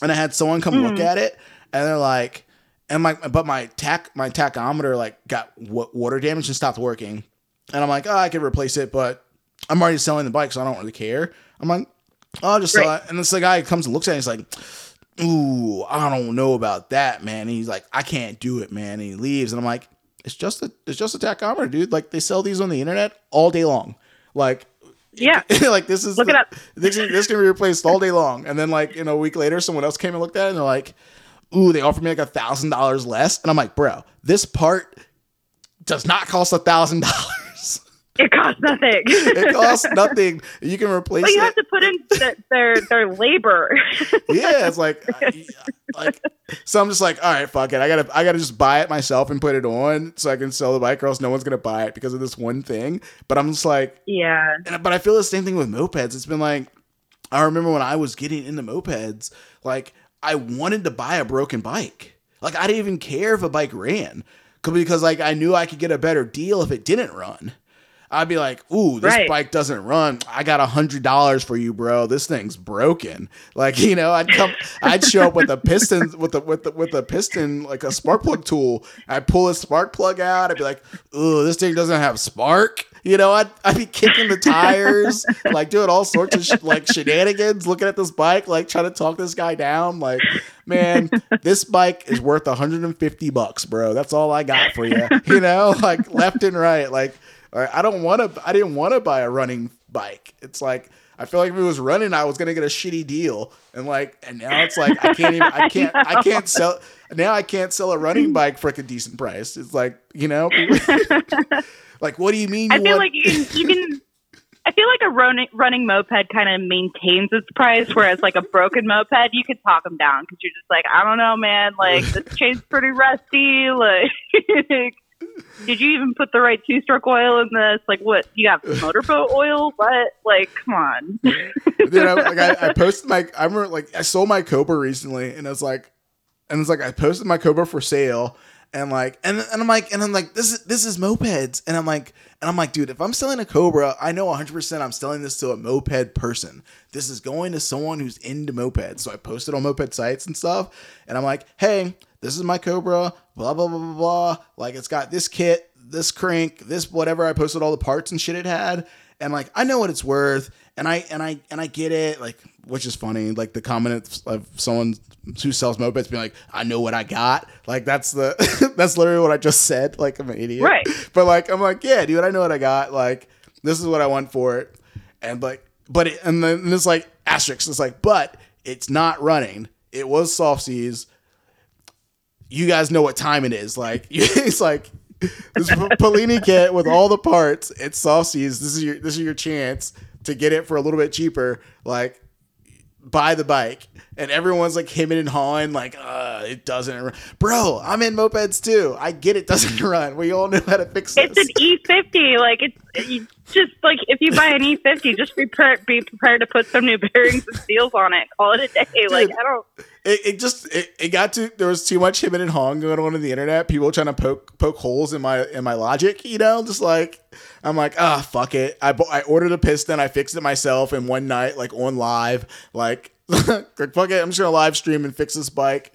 And I had someone come look at it, and they're like, and my but my tack my tachometer like got wa- water damage and stopped working. And I'm like, oh, I could replace it, but I'm already selling the bike, so I don't really care. I'm like, oh, just Right. it. And this the guy comes and looks at it, he's like, ooh, I don't know about that, man. And he's like, I can't do it, man. And he leaves, and I'm like, it's just a it's just a tachometer, dude. Like they sell these on the internet all day long. Like Yeah. like this is Look it up. This, this can be replaced all day long. And then like in a week later, someone else came and looked at it and they're like, "Ooh, they offered me like a thousand dollars less." And I'm like, "Bro, this part does not cost a thousand dollars. It costs nothing. It costs nothing. You can replace But you it." have to put in th- their their labor. yeah, it's like, like, so I'm just like, all right, fuck it. I gotta, I gotta just buy it myself and put it on so I can sell the bike, or else no one's gonna buy it because of this one thing. But I'm just like, yeah. and, but I feel the same thing with mopeds. It's been like, I remember when I was getting into mopeds, like I wanted to buy a broken bike. Like I didn't even care if a bike ran because like I knew I could get a better deal if it didn't run. I'd be like, "Ooh, this Right. bike doesn't run. I got a hundred dollars for you, bro. This thing's broken." Like you know, I'd come, I'd show up with a piston, with the with the with a piston, like a spark plug tool. I'd pull a spark plug out. I'd be like, "Ooh, this thing doesn't have spark." You know, I'd I'd be kicking the tires, like doing all sorts of sh- like shenanigans, looking at this bike, like trying to talk this guy down. Like, man, this bike is worth 150 bucks, bro. That's all I got for you. You know, like left and right, like. I don't want to. I didn't want to buy a running bike. It's like I feel like if it was running, I was gonna get a shitty deal, and like, and now it's like I can't even. I can't. I can't sell. Now I can't sell a running bike for like a decent price. It's like you know, like what do you mean? You I feel want, like you can, you can. I feel like a running running moped kind of maintains its price, whereas like a broken moped, you could talk them down because you're just like, I don't know, man. Like this chain's pretty rusty. Like, did you even put the right two stroke oil in this? Like, what? You have motorboat oil? What? Like, come on. Dude, I, like I, I posted my. I remember like I sold my Cobra recently, and it's like, and it's like I posted my Cobra for sale, and like, and and I'm like, and I'm like, this is this is mopeds, and I'm like, and I'm like, dude, if I'm selling a Cobra, I know 100 percent I'm selling this to a moped person. This is going to someone who's into mopeds. So I posted on moped sites and stuff, and I'm like, hey, this is my Cobra, blah blah blah blah blah. Like it's got this kit, this crank, this whatever. I posted all the parts and shit it had, and like I know what it's worth, and I and I and I get it, like which is funny. Like the comment of someone who sells mopeds being like, "I know what I got." Like that's the that's literally what I just said. Like I'm an idiot, Right. But like I'm like, yeah, dude, I know what I got. Like this is what I want for it, and like, but it, and then it's like asterisk. It's like, but it's not running. It was soft seize you guys know what time it is. Like it's like this Polini kit with all the parts. It's soft seize. This is your this is your chance to get it for a little bit cheaper. Like buy the bike, and everyone's like hemming and hawing, like, uh, it doesn't run. Bro, I'm in mopeds too. I get it doesn't run. We all know how to fix this. It's an E50. Like it's just like if you buy an E50, just be prepared, be prepared to put some new bearings and seals on it. Call it a day. Like I don't. it, it just it, it got to there was too much hemming and hawing going on in the internet. People trying to poke poke holes in my in my logic, you know, just like I'm like, ah, fuck it. I I ordered a piston, I fixed it myself in one night, like on live, like, like fuck it. I'm just gonna live stream and fix this bike.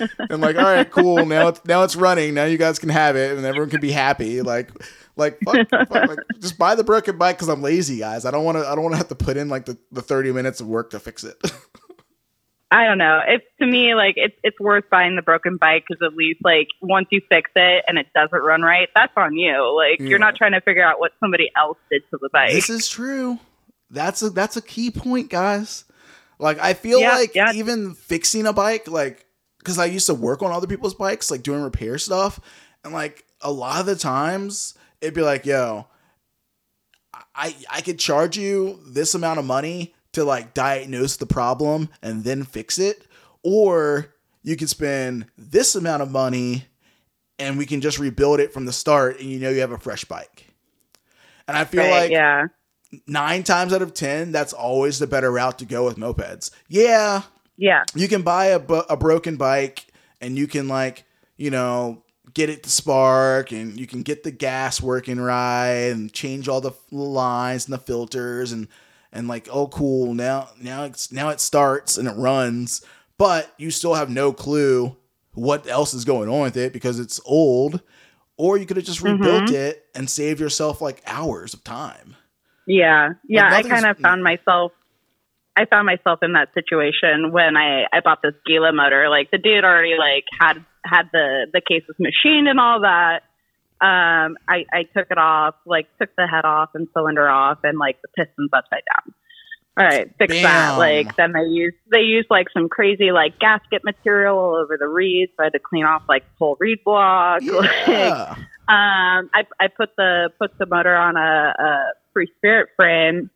I'm like, all right, cool. Now it's now it's running. Now you guys can have it, and everyone can be happy. Like, like, fuck, fuck, like just buy the broken bike because I'm lazy, guys. I don't want to. I don't want to have to put in like the, the 30 minutes of work to fix it. I don't know. It's to me like it's it's worth buying the broken bike because at least like once you fix it and it doesn't run right, that's on you. Like Yeah. you're not trying to figure out what somebody else did to the bike. This is true. That's a that's a key point, guys. Like I feel Yeah, like yeah. even fixing a bike, like because I used to work on other people's bikes, like doing repair stuff, and like a lot of the times it'd be like, yo, I I could charge you this amount of money to like diagnose the problem and then fix it, or you can spend this amount of money and we can just rebuild it from the start and you know you have a fresh bike. And I feel Right, like yeah, nine times out of ten, that's always the better route to go with mopeds. Yeah, yeah, you can buy a, a broken bike and you can like you know get it to spark and you can get the gas working right and change all the lines and the filters and and like oh cool now now it's now it starts and it runs but you still have no clue what else is going on with it because it's old or you could have just rebuilt mm-hmm. it and saved yourself like hours of time yeah, yeah. I kind of found myself. I found myself in that situation when I I bought this Gila motor. Like the dude already like had had the the cases machined and all that. Um, I I took it off, like took the head off and cylinder off, and like the pistons upside down. All right, fix Bam. that. Like then they use they use like some crazy like gasket material all over the reeds. So I had to clean off like whole reed block. Like, yeah um, I, I put the put the motor on a, a free spirit frame,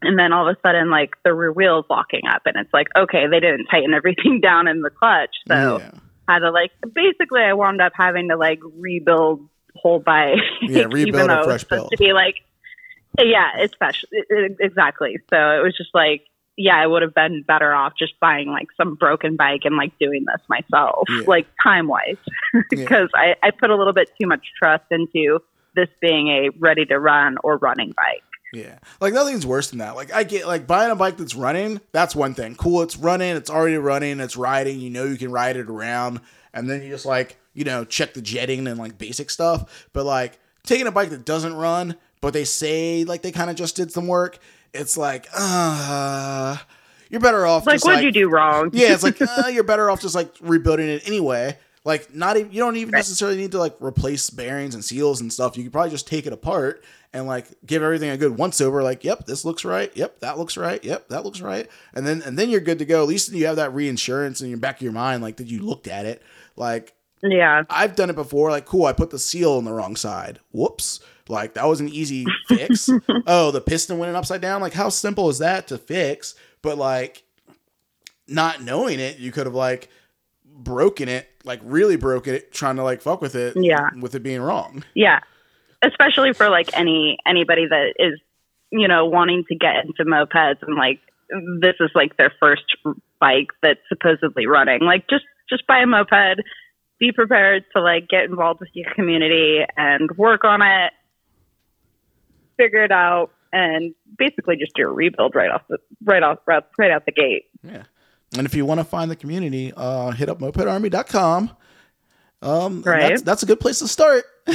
and then all of a sudden, like the rear wheel's locking up, and it's like, okay, they didn't tighten everything down in the clutch, so yeah. had to like basically, I wound up having to like rebuild whole bike. Yeah, rebuild a though it was fresh build. To be like, yeah, it's special, it- it- exactly. So it was just like. Yeah, I would have been better off just buying like some broken bike and like doing this myself, Yeah. like time wise because I, I put a little bit too much trust into this being a ready to run or running bike. Yeah. Like nothing's worse than that. Like I get like buying a bike that's running, that's one thing. Cool, it's running, it's already running, it's riding, you know you can ride it around, and then you just like, you know, check the jetting and like basic stuff. But like taking a bike that doesn't run, but they say like they kind of just did some work, it's like, uh you're better off Like, just, what'd you do wrong? yeah, it's like uh, you're better off just like rebuilding it anyway. Like not even you don't even necessarily need to like replace bearings and seals and stuff. You could probably just take it apart and like give everything a good once over. Like, yep, this looks right. Yep, that looks right. Yep, that looks right. And then and then you're good to go. At least you have that reinsurance in your back of your mind. Like, did you looked at it? Like yeah. I've done it before. Like, cool, I put the seal on the wrong side. Whoops. Like that was an easy fix. oh, the piston went in upside down. Like, how simple is that to fix? But like, not knowing it, you could have like broken it, like really broken it, trying to like fuck with it. Yeah. With it being wrong. Yeah. Especially for like any anybody that is, you know, wanting to get into mopeds and like this is like their first bike that's supposedly running. Like just just buy a moped, be prepared to like get involved with your community and work on it, figure it out and basically just do a rebuild right off the right off right, right out the gate. Yeah. And if you want to find the community, uh, hit up mopedarmy.com. Um, Right. That's, that's a good place to start.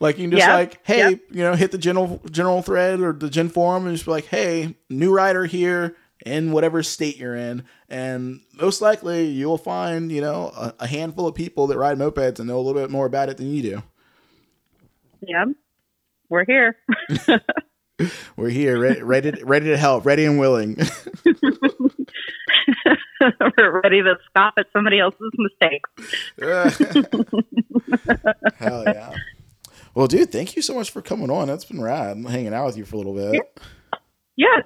like you can just Yep. like, hey, Yep. you know, hit the general general thread or the gen forum and just be like, hey, new rider here in whatever state you're in, and most likely you will find you know a, a handful of people that ride mopeds and know a little bit more about it than you do. Yeah. We're here. We're here, ready, ready, to- ready to help, ready and willing. We're ready to scoff at somebody else's mistakes. Hell yeah. Well, dude, thank you so much for coming on. That's been rad. I'm hanging out with you for a little bit. Yeah,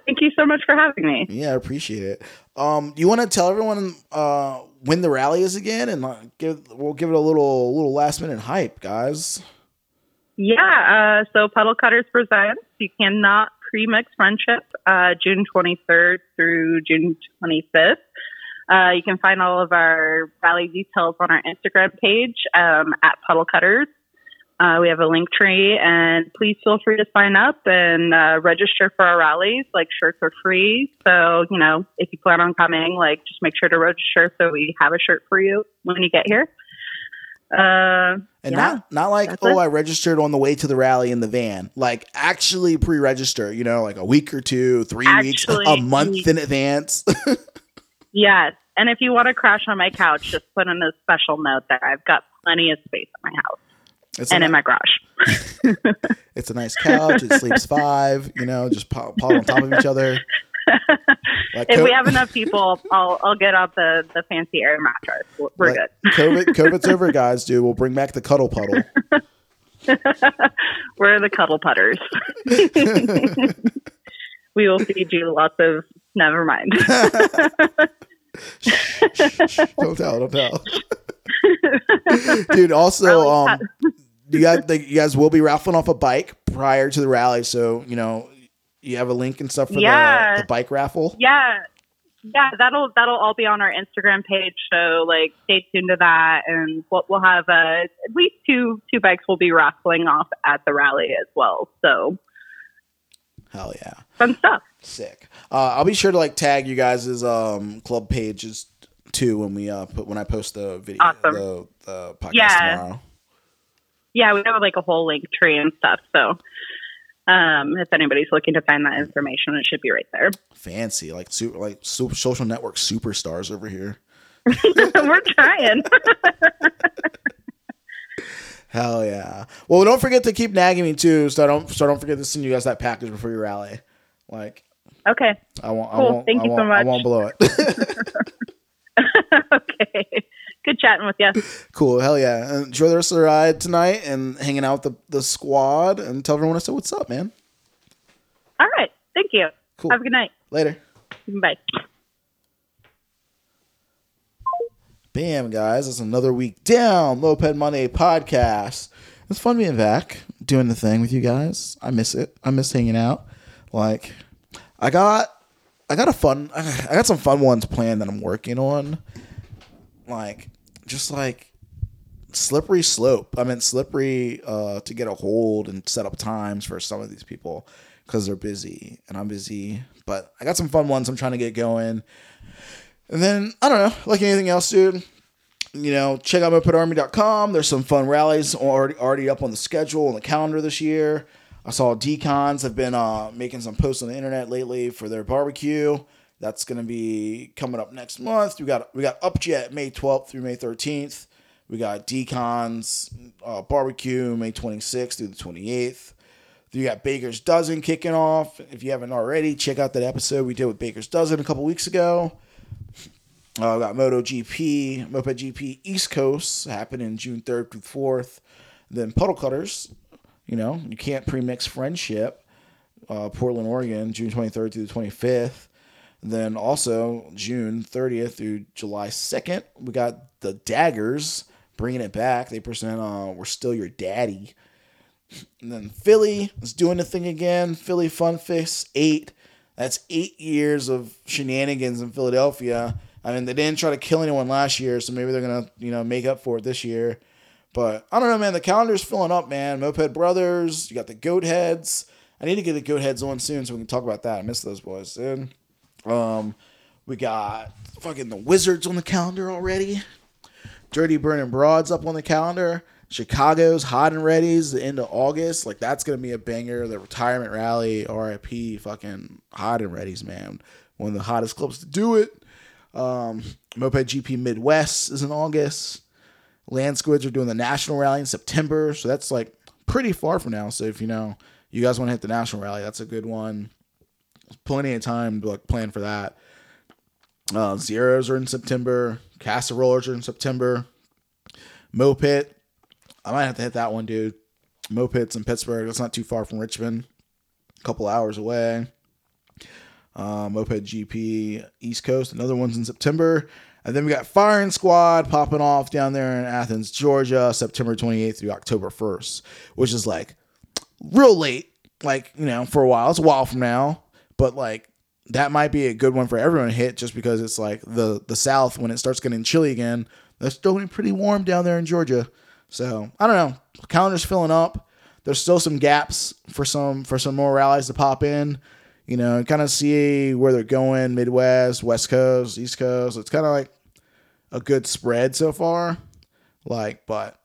thank you so much for having me. Yeah, I appreciate it. Um, you want to tell everyone uh when the rally is again, and uh, give we'll give it a little little last minute hype, guys. Yeah, uh, so Puddle Cutters presents You Cannot Premix Friendship, uh, June 23rd through June 25th. Uh, you can find all of our rally details on our Instagram page um, at Puddle Cutters. Uh, we have a link tree, and please feel free to sign up and uh, register for our rallies. Like shirts are free, so you know if you plan on coming, like just make sure to register so we have a shirt for you when you get here. Uh, And yeah. not not like oh it. I registered on the way to the rally in the van. Like actually pre-register. You know, like a week or two, three weeks, a month in advance. Yes. And if you want to crash on my couch, just put in a special note there. I've got plenty of space in my house It's and a, in my garage. it's a nice couch. It sleeps five. You know, just pile, pile on top of each other. Like if co- we have enough people, I'll I'll get out the, the fancy air mattress. We're we're like, good. COVID, COVID's over, guys. Dude, we'll bring back the cuddle puddle. We're the cuddle putters. we will feed you lots of. Never mind. don't tell, don't tell. Dude, also, um, you guys, you guys will be raffling off a bike prior to the rally, so you know you have a link and stuff for Yeah. the, the bike raffle. yeah, yeah, that'll that'll all be on our Instagram page. So like, stay tuned to that, and we'll, we'll have uh, at least two two bikes will be raffling off at the rally as well. So Hell yeah, fun stuff. sick. Uh, I'll be sure to like tag you guys' um club pages too when we uh put when I post the video Awesome. the, the podcast Yeah. tomorrow. Yeah, we have like a whole link tree and stuff. So um, if anybody's looking to find that information, it should be right there. Fancy, like super, like super social network superstars over here. We're trying. Hell yeah. Well, don't forget to keep nagging me too, so I don't so I don't forget to send you guys that package before your rally. Like okay. I won't. I Cool. won't. Thank I you so won't, I much. won't blow it. okay. Good chatting with you. cool. Hell yeah. Enjoy the rest of the ride tonight and hanging out with the the squad and tell everyone I said what's up, man. All right. Thank you. Cool. Have a good night. Later. Bye. Bam, guys. It's another week down. Moped Monday podcast. It's fun being back, doing the thing with you guys. I miss it. I miss hanging out. Like, I got, I got a fun, I got some fun ones planned that I'm working on. Like, just like slippery slope. I mean, slippery uh, to get a hold and set up times for some of these people because they're busy and I'm busy. But I got some fun ones I'm trying to get going. And then I don't know, like anything else, dude. You know, check out mopedarmy.com. There's some fun rallies already already up on the schedule and the calendar this year. I saw decons have been uh, making some posts on the internet lately for their barbecue. That's gonna be coming up next month. We got we got Upjet May 12th through May 13th. We got decons uh, barbecue May 26th through the 28th. You got Baker's Dozen kicking off. If you haven't already, check out that episode we did with Baker's Dozen a couple weeks ago. Uh, got MotoGP, Moped GP East Coast happening June 3rd through 4th. Then Puddle Cutters, you know, you can't premix friendship, uh, Portland, Oregon, June 23rd through the 25th. Then also June 30th through July 2nd, we got the Daggers bringing it back. They present uh, We're Still Your Daddy. And then Philly is doing the thing again. Philly Fun Fix 8. That's eight years of shenanigans in Philadelphia. I mean, they didn't try to kill anyone last year, so maybe they're gonna, you know, make up for it this year. But I don't know, man. The calendar's filling up, man. Moped Brothers, you got the Goat Heads. I need to get the Goat Heads on soon so we can talk about that. I miss those boys, dude. Um, we got fucking the Wizards on the calendar already. Dirty Burning Broads up on the calendar. Chicago's Hot and Ready's the end of August. Like that's gonna be a banger. The retirement rally, RIP, fucking Hot and Ready's, man. One of the hottest clubs to do it. Um, Moped GP Midwest is in August. Land Squids are doing the national rally in September, so that's like pretty far from now. So if you know you guys want to hit the national rally, that's a good one. Plenty of time to like plan for that. Uh, Zeros are in September. Casserollers are in September. Moped, I might have to hit that one, dude. Moped's in Pittsburgh. That's not too far from Richmond. A couple hours away. Uh, Moped GP East Coast. Another one's in September. And then we got Firing Squad popping off down there in Athens, Georgia, September 28th through October 1st, which is like real late, like, you know, for a while. It's a while from now, but like that might be a good one for everyone to hit just because it's like the the South when it starts getting chilly again. It's still pretty warm down there in Georgia. So I don't know. Calendar's filling up. There's still some gaps for some for some more rallies to pop in. You know, kind of see where they're going. Midwest, West Coast, East Coast. It's kind of like a good spread so far. Like, but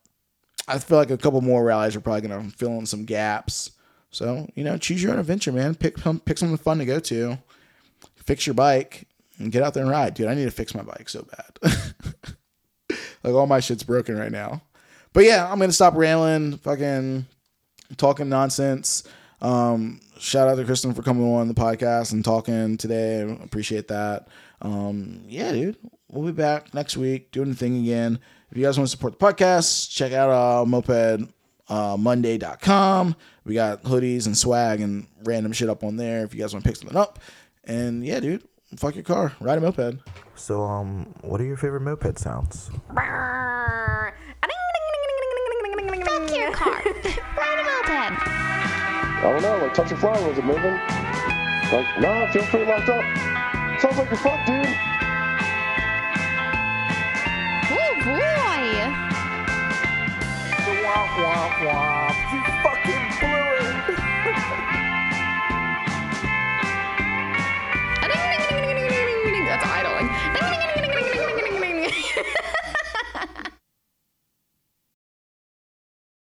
I feel like a couple more rallies are probably gonna fill in some gaps. So you know, choose your own adventure, man. Pick pick something fun to go to. Fix your bike and get out there and ride, dude. I need to fix my bike so bad. like all my shit's broken right now. But yeah, I'm gonna stop rambling, fucking talking nonsense. Um, shout out to Kristin for coming on the podcast and talking today. Appreciate that. Um, yeah, dude, we'll be back next week doing the thing again. If you guys want to support the podcast, check out uh, moped uh, monday.com. We got hoodies and swag and random shit up on there if you guys want to pick something up. And yeah, dude, fuck your car, ride a moped. So, um, what are your favorite moped sounds? Fuck your car. Ride a moped. I don't know, like touch a flower, was it moving? Like, nah, it feels pretty locked up. Sounds like you're fucked, dude. Oh boy. 花花花。